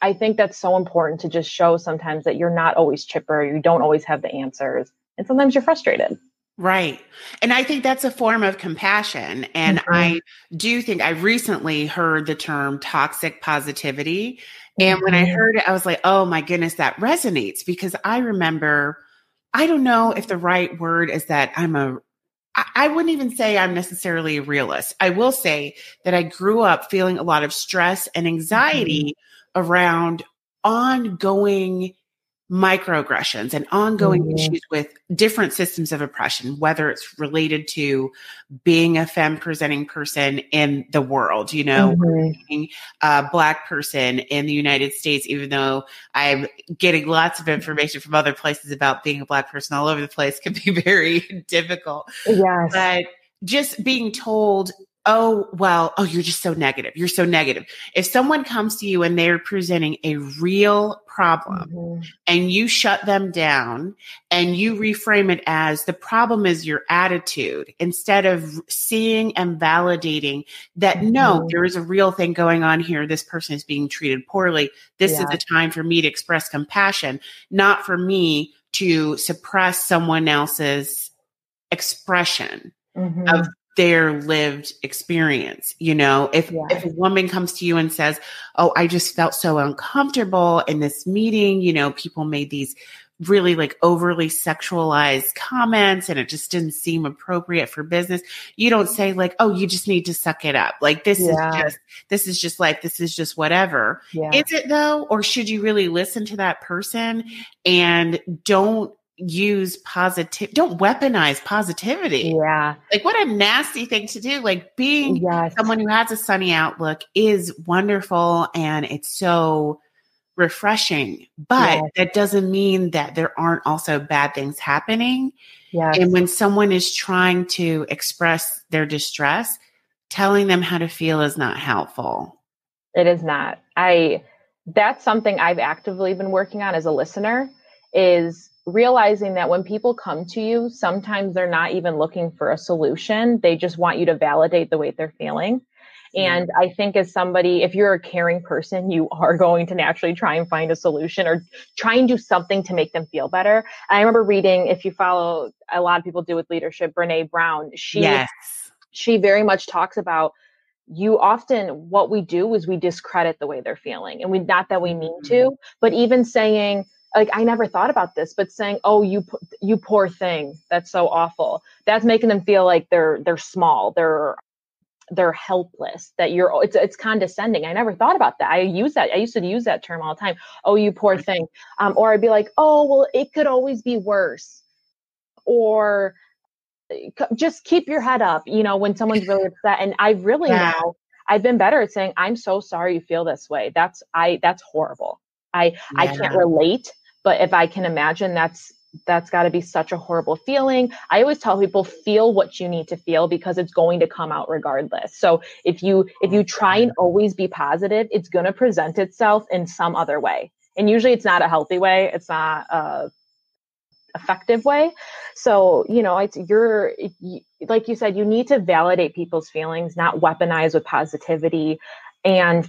I think that's so important to just show sometimes that you're not always chipper, you don't always have the answers, and sometimes you're frustrated. Right. And I think that's a form of compassion. And mm-hmm. I do think I recently heard the term toxic positivity. And mm-hmm. when I mm-hmm. heard it, I was like, oh my goodness, that resonates because I remember, I don't know if the right word is that I'm a I wouldn't even say I'm necessarily a realist. I will say that I grew up feeling a lot of stress and anxiety mm-hmm. around ongoing microaggressions and ongoing mm-hmm. issues with different systems of oppression, whether it's related to being a femme presenting person in the world, you know, mm-hmm. being a black person in the United States, even though I'm getting lots of information from other places about being a black person all over the place can be very difficult. Yes. But just being told oh, well, oh, you're just so negative. You're so negative. If someone comes to you and they're presenting a real problem mm-hmm. and you shut them down and you reframe it as the problem is your attitude instead of seeing and validating that mm-hmm. no, there is a real thing going on here. This person is being treated poorly. This yeah. is the time for me to express compassion, not for me to suppress someone else's expression mm-hmm. of their lived experience. You know, if, yeah. if a woman comes to you and says, Oh, I just felt so uncomfortable in this meeting, you know, people made these really like overly sexualized comments and it just didn't seem appropriate for business. You don't say like, Oh, you just need to suck it up. Like this yeah. is just, this is just life. This is just whatever. Yeah. Is it though? Or should you really listen to that person and don't use positive don't weaponize positivity yeah like what a nasty thing to do like being yes. someone who has a sunny outlook is wonderful and it's so refreshing but yes. that doesn't mean that there aren't also bad things happening yes. and when someone is trying to express their distress telling them how to feel is not helpful it is not i that's something i've actively been working on as a listener is realizing that when people come to you, sometimes they're not even looking for a solution. They just want you to validate the way they're feeling. And I think as somebody, if you're a caring person, you are going to naturally try and find a solution or try and do something to make them feel better. I remember reading, if you follow a lot of people do with leadership, Brene Brown, she yes. she very much talks about you often what we do is we discredit the way they're feeling. And we not that we mean to, mm-hmm. but even saying, like I never thought about this, but saying, "Oh, you you poor thing, that's so awful," that's making them feel like they're they're small, they're they're helpless. That you're it's it's condescending. I never thought about that. I use that. I used to use that term all the time. Oh, you poor thing, um, or I'd be like, "Oh, well, it could always be worse," or just keep your head up. You know, when someone's really upset, and I really yeah. now I've been better at saying, "I'm so sorry you feel this way. That's I that's horrible." I yeah. I can't relate but if I can imagine that's that's got to be such a horrible feeling. I always tell people feel what you need to feel because it's going to come out regardless. So if you if you try and always be positive, it's going to present itself in some other way. And usually it's not a healthy way. It's not a effective way. So, you know, it's you're like you said you need to validate people's feelings, not weaponize with positivity and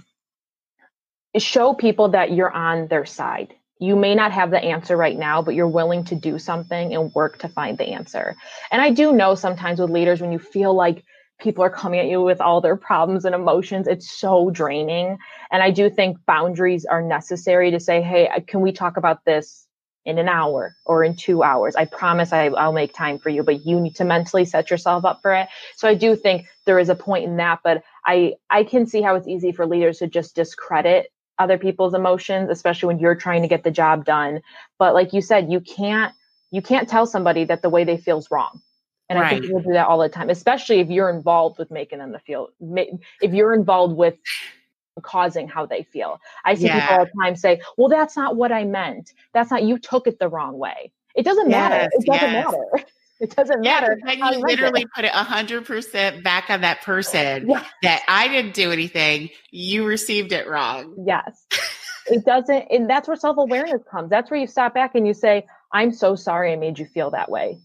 show people that you're on their side you may not have the answer right now, but you're willing to do something and work to find the answer. And I do know sometimes with leaders, when you feel like people are coming at you with all their problems and emotions, it's so draining. And I do think boundaries are necessary to say, hey, can we talk about this in an hour or in two hours. I promise I, will make time for you, but you need to mentally set yourself up for it. So I do think there is a point in that, but I I can see how it's easy for leaders to just discredit other people's emotions, especially when you're trying to get the job done. But like you said, you can't you can't tell somebody that the way they feel is wrong. And right. I think people do that all the time, especially if you're involved with making them the feel. If you're involved with causing how they feel. I see yeah. people all the time say, "Well, that's not what I meant. That's not you took it the wrong way." It doesn't yes, matter. It doesn't yes. matter. It doesn't yeah, matter. Then you literally it. put it hundred percent back on that person yeah. that I didn't do anything. You received it wrong. Yes. it doesn't, and that's where self awareness comes. That's where you stop back and you say, "I'm so sorry I made you feel that way."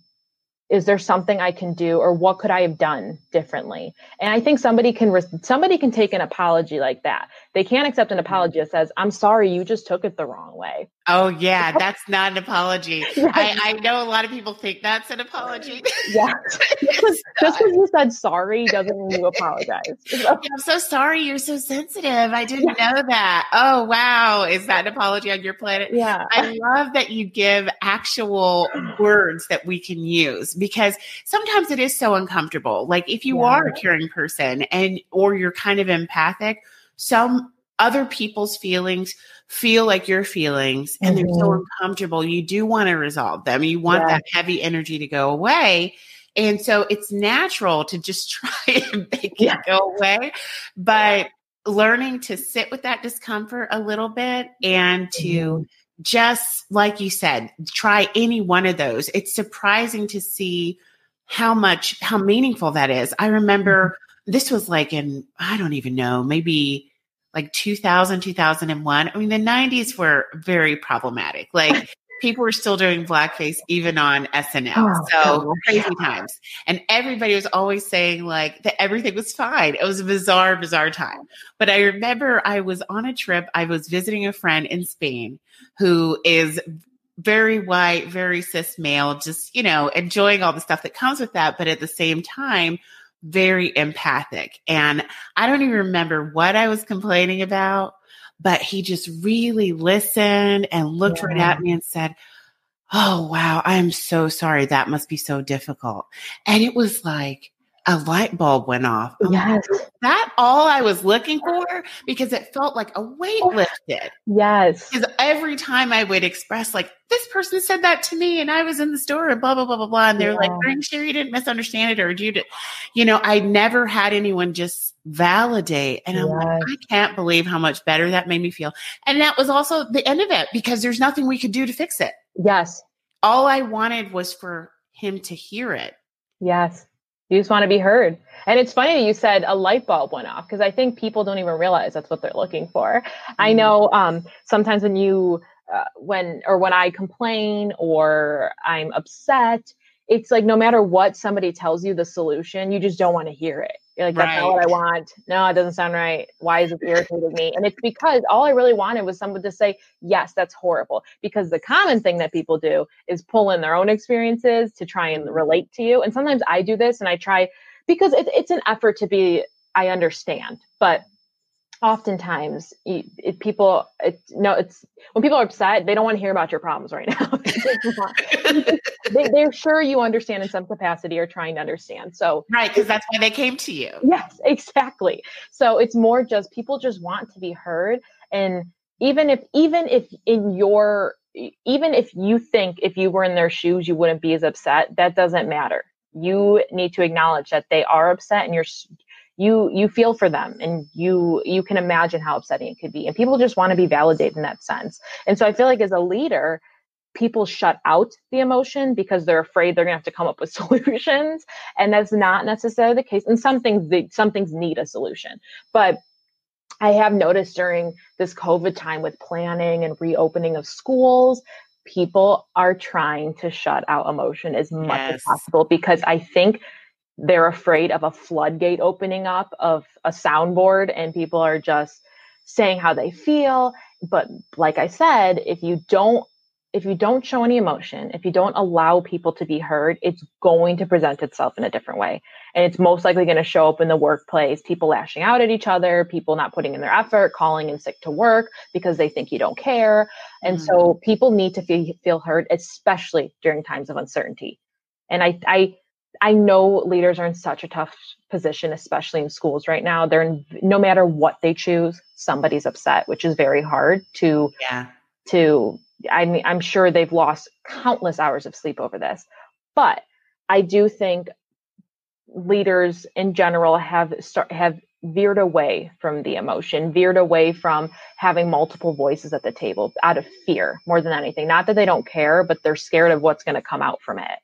is there something i can do or what could i have done differently and i think somebody can re- somebody can take an apology like that they can't accept an mm-hmm. apology that says i'm sorry you just took it the wrong way oh yeah that's not an apology. I, I, know a lot of people think that's an apology yeah just because you said sorry doesn't mean you apologize yeah, i'm so sorry you're so sensitive i didn't yeah. know that oh wow is that an apology on your planet yeah i love that you give actual words that we can use because sometimes it is so uncomfortable. Like if you yeah. are a caring person and or you're kind of empathic, some other people's feelings feel like your feelings and mm-hmm. they're so mm-hmm. uncomfortable. You do want to resolve them. You want yeah. that heavy energy to go away. And so it's natural to just try and make yeah. it go away. But learning to sit with that discomfort a little bit and to mm-hmm just like you said, try any one of those. It's surprising to see how much, how meaningful that is. I remember mm-hmm. this was like in, I don't even know, maybe like 2000, 2001. I mean, the 90s were very problematic. Like people were still doing blackface even on SNL. Oh, so crazy times. And everybody was always saying like that everything was fine. It was a bizarre, bizarre time. But I remember I was on a trip. I was visiting a friend in Spain who is very white, very cis male, just, you know, enjoying all the stuff that comes with that. But at the same time, very empathic. And I don't even remember what I was complaining about but he just really listened and looked yeah. right at me and said, Oh, wow. I'm so sorry. That must be so difficult. And it was like, a light bulb went off. I'm yes. Like, that all I was looking for because it felt like a oh, weight lifted. Yes. Because every time I would express like this person said that to me and I was in the store and blah blah blah blah blah. And they're yeah. like, I'm sure you didn't misunderstand it or you did you know, I never had anyone just validate. And I'm yes. like, I can't believe how much better that made me feel. And that was also the end of it because there's nothing we could do to fix it. Yes. All I wanted was for him to hear it. Yes. You just want to be heard. And it's funny that you said a light bulb went off because I think people don't even realize that's what they're looking for. Mm-hmm. I know um, sometimes when you, uh, when, or when I complain or I'm upset, it's like no matter what somebody tells you the solution, you just don't want to hear it. You're like, that's right. not what I want. No, it doesn't sound right. Why is it irritating me? And it's because all I really wanted was someone to say, yes, that's horrible. Because the common thing that people do is pull in their own experiences to try and mm-hmm. relate to you. And sometimes I do this and I try because it, it's an effort to be, I understand, but oftentimes it, it, people it, no it's when people are upset they don't want to hear about your problems right now. They, are sure you understand in some capacity or trying to understand so right because that's why they came to you. Yes exactly. So it's more just people just want to be heard and even if even if in your even if you think if you were in their shoes you wouldn't be as upset that doesn't matter. You need to acknowledge that they are upset and you're you you feel for them and you you can imagine how upsetting it could be. And people just want to be validated in that sense. And so i feel like as a leader people shut out the emotion because they're afraid they're going to have to come up with solutions and that's not necessarily the case. And some things they, some things need a solution. But i have noticed during this covid time with planning and reopening of schools people are trying to shut out emotion as much yes. as possible because i think they're afraid of a floodgate opening up of a soundboard and people are just saying how they feel but like i said if you don't if you don't show any emotion, if you don't allow people to be heard, it's going to present itself in a different way. And it's most likely going to show up in the workplace, people lashing out at each other, people not putting in their effort, calling in sick to work because they think you don't care. And mm-hmm. so people need to feel, feel heard, especially during times of uncertainty. And I, I, I know leaders are in such a tough position, especially in schools right now. They're in, no matter what they choose, somebody's upset, which is very hard to yeah. to I mean, I'm sure they've lost countless hours of sleep over this. But I do think leaders in general have start, have veered away from the emotion, veered away from having multiple voices at the table out of fear more than anything. Not that they don't care, but they're scared of what's going to come out from it.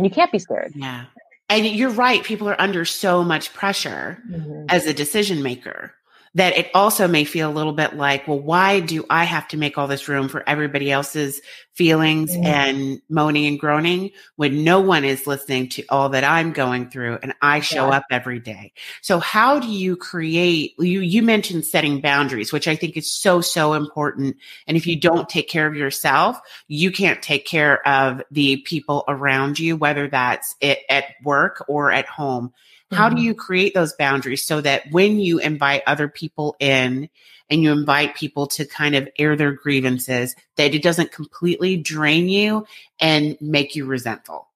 And you can't be scared. Yeah. And you're right. People are under so much pressure mm-hmm. as a decision maker that it also may feel a little bit like, well, why do I have to make all this room for everybody else's feelings mm-hmm. and moaning and groaning when no one is listening to all that I'm going through and I show yeah. up every day? So how do you create, you, you mentioned setting boundaries, which I think is so, so important. And if you don't take care of yourself, you can't take care of the people around you, whether that's it at work or at home. How do mm-hmm. you create those boundaries so that when you invite other people in and you invite people to kind of air their grievances, that it doesn't completely drain you and make you resentful?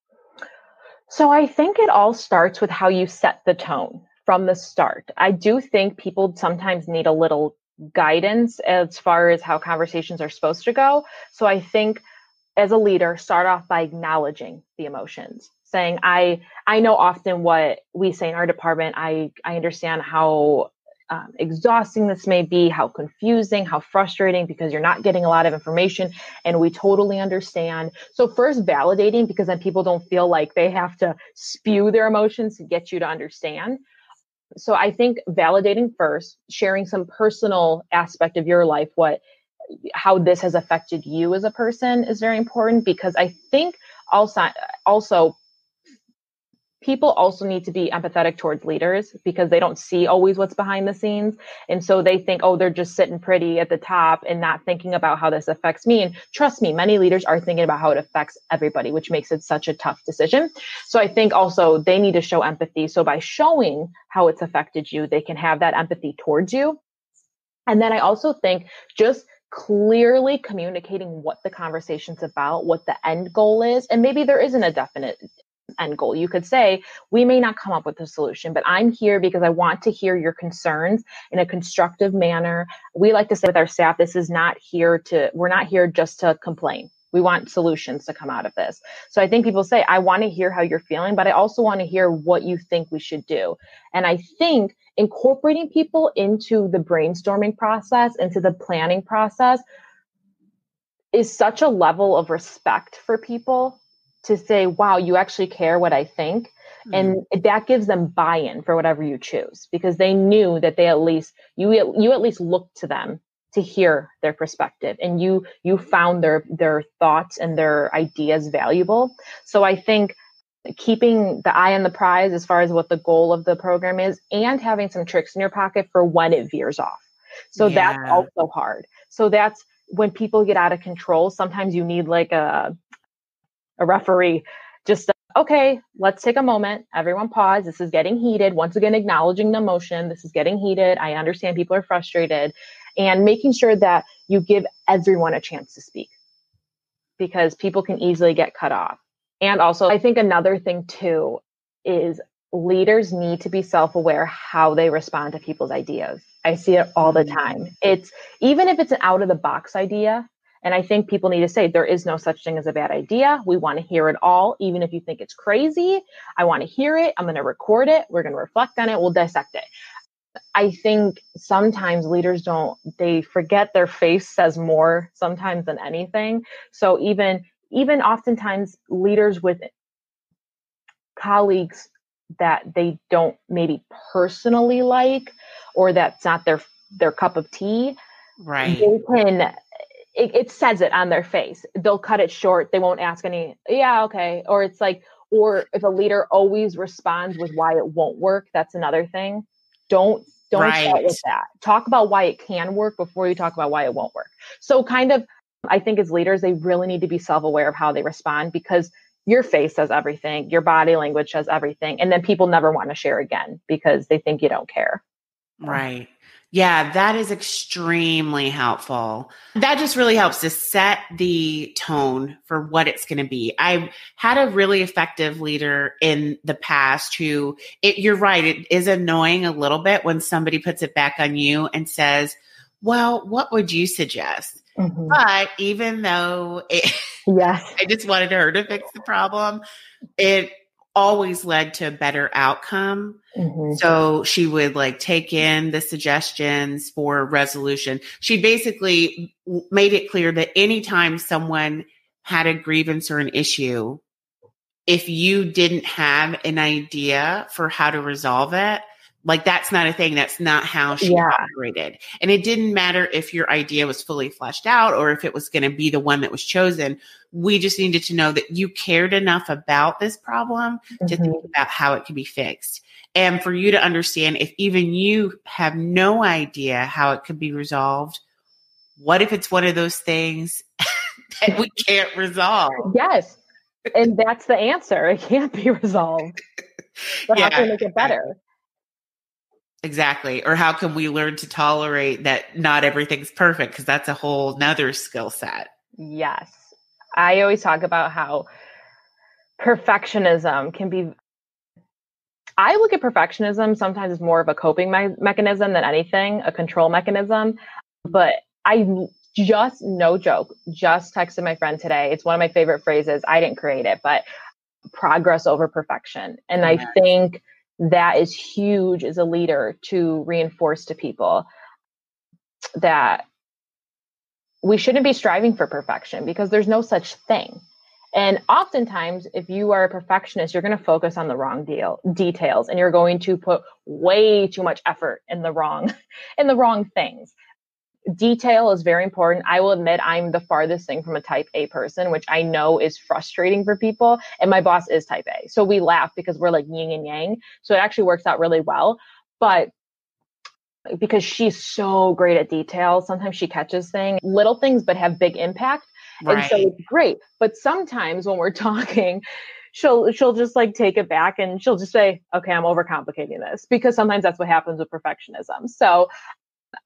So I think it all starts with how you set the tone from the start. I do think people sometimes need a little guidance as far as how conversations are supposed to go. So I think as a leader, start off by acknowledging the emotions saying i i know often what we say in our department. I i understand how um, exhausting this may be how confusing how frustrating because you're not getting a lot of information and we totally understand. So first validating because then people don't feel like they have to spew their emotions to get you to understand. So i think validating first sharing some personal aspect of your life what how this has affected you as a person is very important because i think also also people also need to be empathetic towards leaders because they don't see always what's behind the scenes. And so they think, oh, they're just sitting pretty at the top and not thinking about how this affects me. And trust me, many leaders are thinking about how it affects everybody, which makes it such a tough decision. So I think also they need to show empathy. So by showing how it's affected you, they can have that empathy towards you. And then I also think just clearly communicating what the conversation's about, what the end goal is, and maybe there isn't a definite end goal. You could say, we may not come up with a solution, but I'm here because I want to hear your concerns in a constructive manner. We like to say with our staff, this is not here to, we're not here just to complain. We want solutions to come out of this. So I think people say, I want to hear how you're feeling, but I also want to hear what you think we should do. And I think incorporating people into the brainstorming process, into the planning process, is such a level of respect for people to say, wow, you actually care what I think. Mm-hmm. And that gives them buy-in for whatever you choose because they knew that they at least you you at least looked to them to hear their perspective and you you found their their thoughts and their ideas valuable. So I think keeping the eye on the prize as far as what the goal of the program is and having some tricks in your pocket for when it veers off. So yeah. that's also hard. So that's when people get out of control, sometimes you need like a a referee just okay let's take a moment. Everyone pause. This is getting heated. Once again acknowledging the emotion. This is getting heated. I understand people are frustrated. And making sure that you give everyone a chance to speak because people can easily get cut off. And also i think another thing too is leaders need to be self-aware how they respond to people's ideas. I see it all the mm. time. It's even if it's an out of the box idea and I think people need to say there is no such thing as a bad idea. We want to hear it all, even if you think it's crazy. I want to hear it. I'm going to record it. We're going to reflect on it. We'll dissect it. I think sometimes leaders don't, they forget their face says more sometimes than anything. So even, even oftentimes leaders with colleagues that they don't maybe personally like or that's not their their cup of tea right they can it, it says it on their face. They'll cut it short. They won't ask any, yeah, okay. Or it's like, or if a leader always responds with why it won't work, that's another thing. Don't don't right. start with that. Talk about why it can work before you talk about why it won't work. So kind of I think as leaders, they really need to be self aware of how they respond because your face says everything, your body language says everything. And then people never want to share again because they think you don't care. Right. Yeah, that is extremely helpful. That just really helps to set the tone for what it's going to be. I've had a really effective leader in the past who, it, you're right, it is annoying a little bit when somebody puts it back on you and says, Well, what would you suggest? Mm-hmm. But even though it, yes. I just wanted her to fix the problem, it always led to a better outcome. Mm-hmm. So she would like take in the suggestions for resolution. She basically made it clear that anytime someone had a grievance or an issue, if you didn't have an idea for how to resolve it, like that's not a thing. That's not how she yeah. operated. And it didn't matter if your idea was fully fleshed out or if it was going to be the one that was chosen. We just needed to know that you cared enough about this problem mm-hmm. to think about how it could be fixed. And for you to understand if even you have no idea how it could be resolved, what if it's one of those things that we can't resolve? Yes. And that's the answer. It can't be resolved. But yeah. how can we make it better? Exactly. Or how can we learn to tolerate that not everything's perfect? Because that's a whole nother skill set. Yes. I always talk about how perfectionism can be. I look at perfectionism sometimes as more of a coping me- mechanism than anything, a control mechanism. But I just, no joke, just texted my friend today. It's one of my favorite phrases. I didn't create it, but progress over perfection. And I think that is huge as a leader to reinforce to people that we shouldn't be striving for perfection because there's no such thing. And oftentimes, if you are a perfectionist, you're going to focus on the wrong deal details, and you're going to put way too much effort in the wrong in the wrong things detail is very important. I will admit I'm the farthest thing from a type A person, which I know is frustrating for people. And my boss is type A. So we laugh because we're like yin and yang. So it actually works out really well. But because she's so great at detail, sometimes she catches things, little things, but have big impact. Right. And so it's great. But sometimes when we're talking, she'll she'll just like take it back and she'll just say okay i'm overcomplicating this because sometimes that's what happens with perfectionism so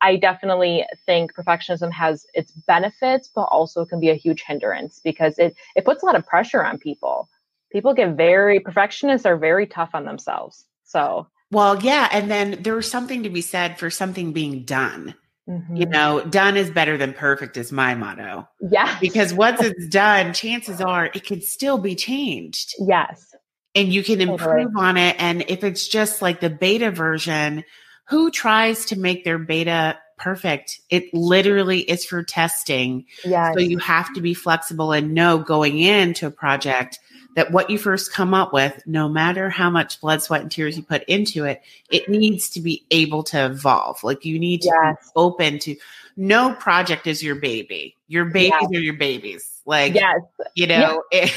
I definitely think perfectionism has its benefits, but also can be a huge hindrance because it it puts a lot of pressure on people. People get very perfectionists are very tough on themselves. So well, yeah, and then there's something to be said for something being done. Mm-hmm. You know, done is better than perfect is my motto. Yeah. Because once it's done, chances are it could still be changed. Yes. And you can improve totally. on it. And if it's just like the beta version, who tries to make their beta perfect? It literally is for testing. Yes. So you have to be flexible and know going into a project that what you first come up with, no matter how much blood, sweat, and tears you put into it, it needs to be able to evolve. Like you need to yes. be open to no project is your baby. Your babies yes. are your babies. Like, yes. you know, yeah.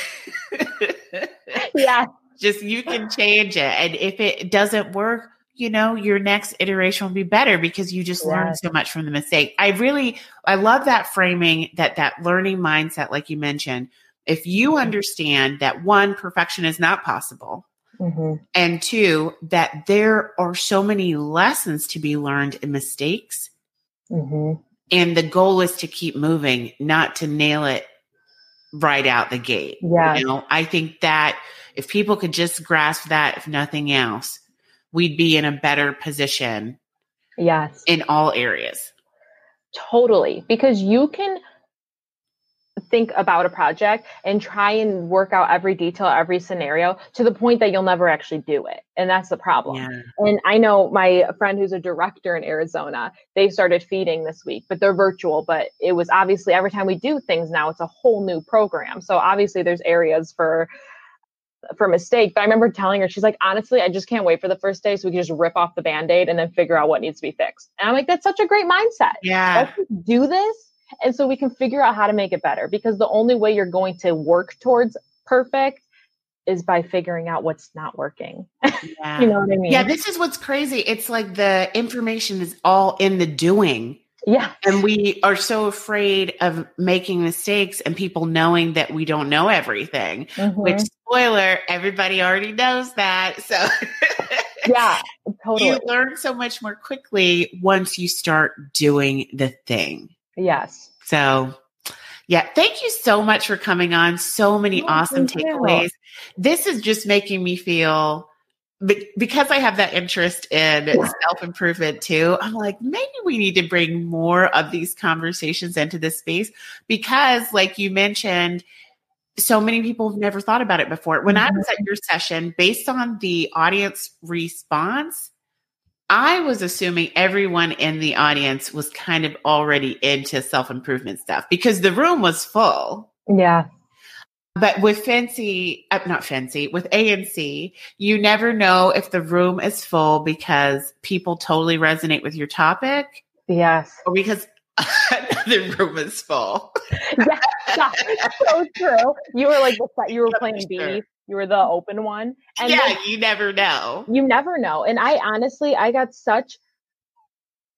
yeah. Just you can change it. And if it doesn't work, you know, your next iteration will be better because you just learn so much from the mistake. I really, I love that framing that that learning mindset, like you mentioned. If you understand that one, perfection is not possible, mm-hmm. and two, that there are so many lessons to be learned in mistakes, mm-hmm. and the goal is to keep moving, not to nail it right out the gate. Yeah, you know, I think that if people could just grasp that, if nothing else, we'd be in a better position. Yes. In all areas. Totally. Because you can think about a project and try and work out every detail, every scenario to the point that you'll never actually do it. And that's the problem. Yeah. And I know my friend who's a director in Arizona, they started feeding this week, but they're virtual. But it was obviously every time we do things now, it's a whole new program. So obviously there's areas for for a mistake. But I remember telling her, she's like, honestly, I just can't wait for the first day so we can just rip off the band-aid and then figure out what needs to be fixed. And I'm like, that's such a great mindset. Yeah. Let's do this. And so we can figure out how to make it better because the only way you're going to work towards perfect is by figuring out what's not working. Yeah. you know what I mean? Yeah, this is what's crazy. It's like the information is all in the doing. Yeah. And we are so afraid of making mistakes and people knowing that we don't know everything, mm-hmm. which spoiler, everybody already knows that. So Yeah, totally. You learn so much more quickly once you start doing the thing. Yes. So yeah, thank you so much for coming on. So many oh, awesome takeaways. This is just making me feel because I have that interest in self improvement too, I'm like, maybe we need to bring more of these conversations into this space because, like you mentioned, so many people have never thought about it before. When mm-hmm. I was at your session, based on the audience response, I was assuming everyone in the audience was kind of already into self improvement stuff because the room was full. Yeah. But with FNCE, uh, not FNCE, with ANC, you never know if the room is full because people totally resonate with your topic. Yes. Or because another room is full. yeah, yeah, so true. You were like, you were playing B. You were the open one. And yeah, you never know. You never know. And I honestly, I got such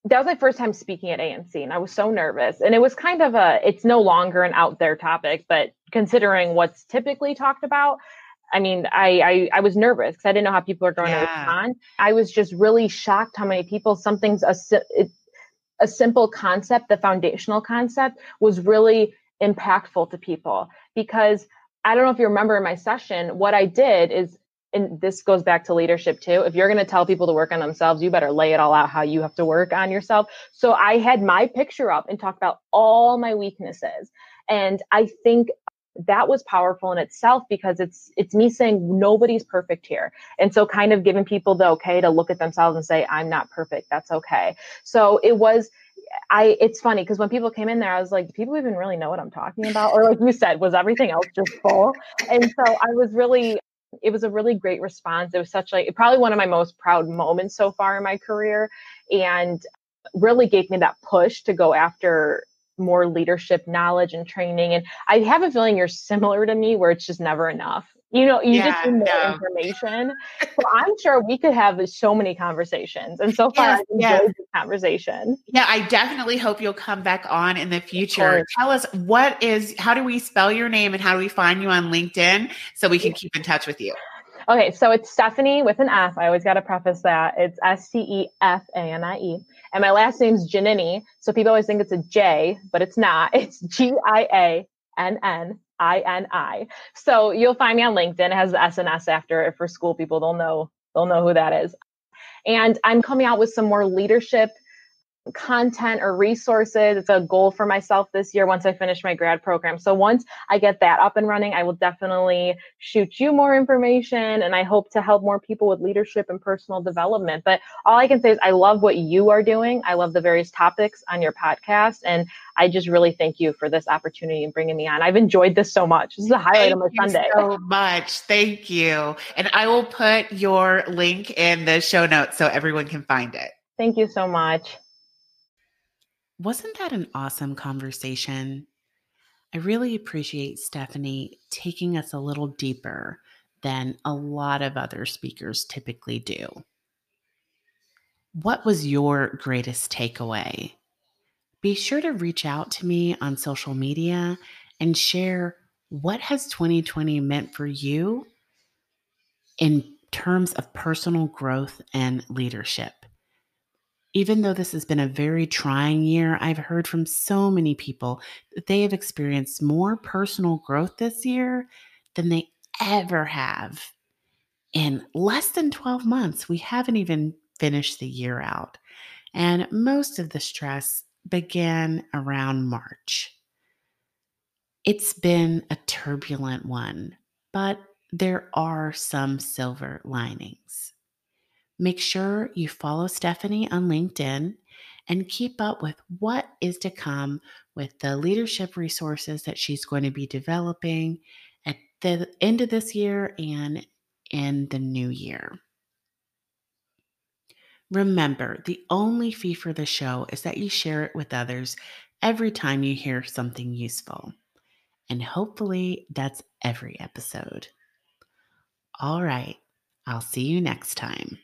that was my first time speaking at ANC and I was so nervous. And it was kind of a it's no longer an out there topic, but considering what's typically talked about, I mean, I I, I was nervous because I didn't know how people are going yeah. to respond. I was just really shocked how many people something's a it, a simple concept, the foundational concept was really impactful to people because I don't know if you remember in my session, what I did is and this goes back to leadership too. If you're going to tell people to work on themselves, you better lay it all out how you have to work on yourself. So I had my picture up and talked about all my weaknesses. And I think that was powerful in itself because it's it's me saying nobody's perfect here. And so kind of giving people the okay to look at themselves and say I'm not perfect. That's okay. So it was I it's funny because when people came in there, I was like, people even really know what I'm talking about? Or like you said, was everything else just full? And so I was really it was a really great response. It was such like probably one of my most proud moments so far in my career and really gave me that push to go after more leadership knowledge and training. And I have a feeling you're similar to me where it's just never enough. You know, you yeah, just need more no. information. so I'm sure we could have so many conversations. And so far, yes, I've enjoyed yes. the conversation. Yeah, I definitely hope you'll come back on in the future. Tell us what is, how do we spell your name and how do we find you on LinkedIn so we can keep in touch with you? Okay, so it's Stephanie with an F. I always got to preface that. It's S T E F A N I E. And my last name's Giannini. So people always think it's a J, but it's not. It's G I A N N I N I. So you'll find me on LinkedIn. It has the SNS after it for school people. They'll know they'll know who that is. And I'm coming out with some more leadership content or resources. It's a goal for myself this year once I finish my grad program. So once I get that up and running, I will definitely shoot you more information and I hope to help more people with leadership and personal development. But all I can say is I love what you are doing. I love the various topics on your podcast and I just really thank you for this opportunity and bringing me on. I've enjoyed this so much. This is a highlight thank of my Sunday. so much. Thank you. And I will put your link in the show notes so everyone can find it. Thank you so much. Wasn't that an awesome conversation? I really appreciate Stephanie taking us a little deeper than a lot of other speakers typically do. What was your greatest takeaway? Be sure to reach out to me on social media and share what has 2020 meant for you in terms of personal growth and leadership even though this has been a very trying year, I've heard from so many people that they have experienced more personal growth this year than they ever have. In less than 12 months, we haven't even finished the year out. And most of the stress began around March. It's been a turbulent one, but there are some silver linings. Make sure you follow Stephanie on LinkedIn and keep up with what is to come with the leadership resources that she's going to be developing at the end of this year and in the new year. Remember, the only fee for the show is that you share it with others every time you hear something useful. And hopefully, that's every episode. All right, I'll see you next time.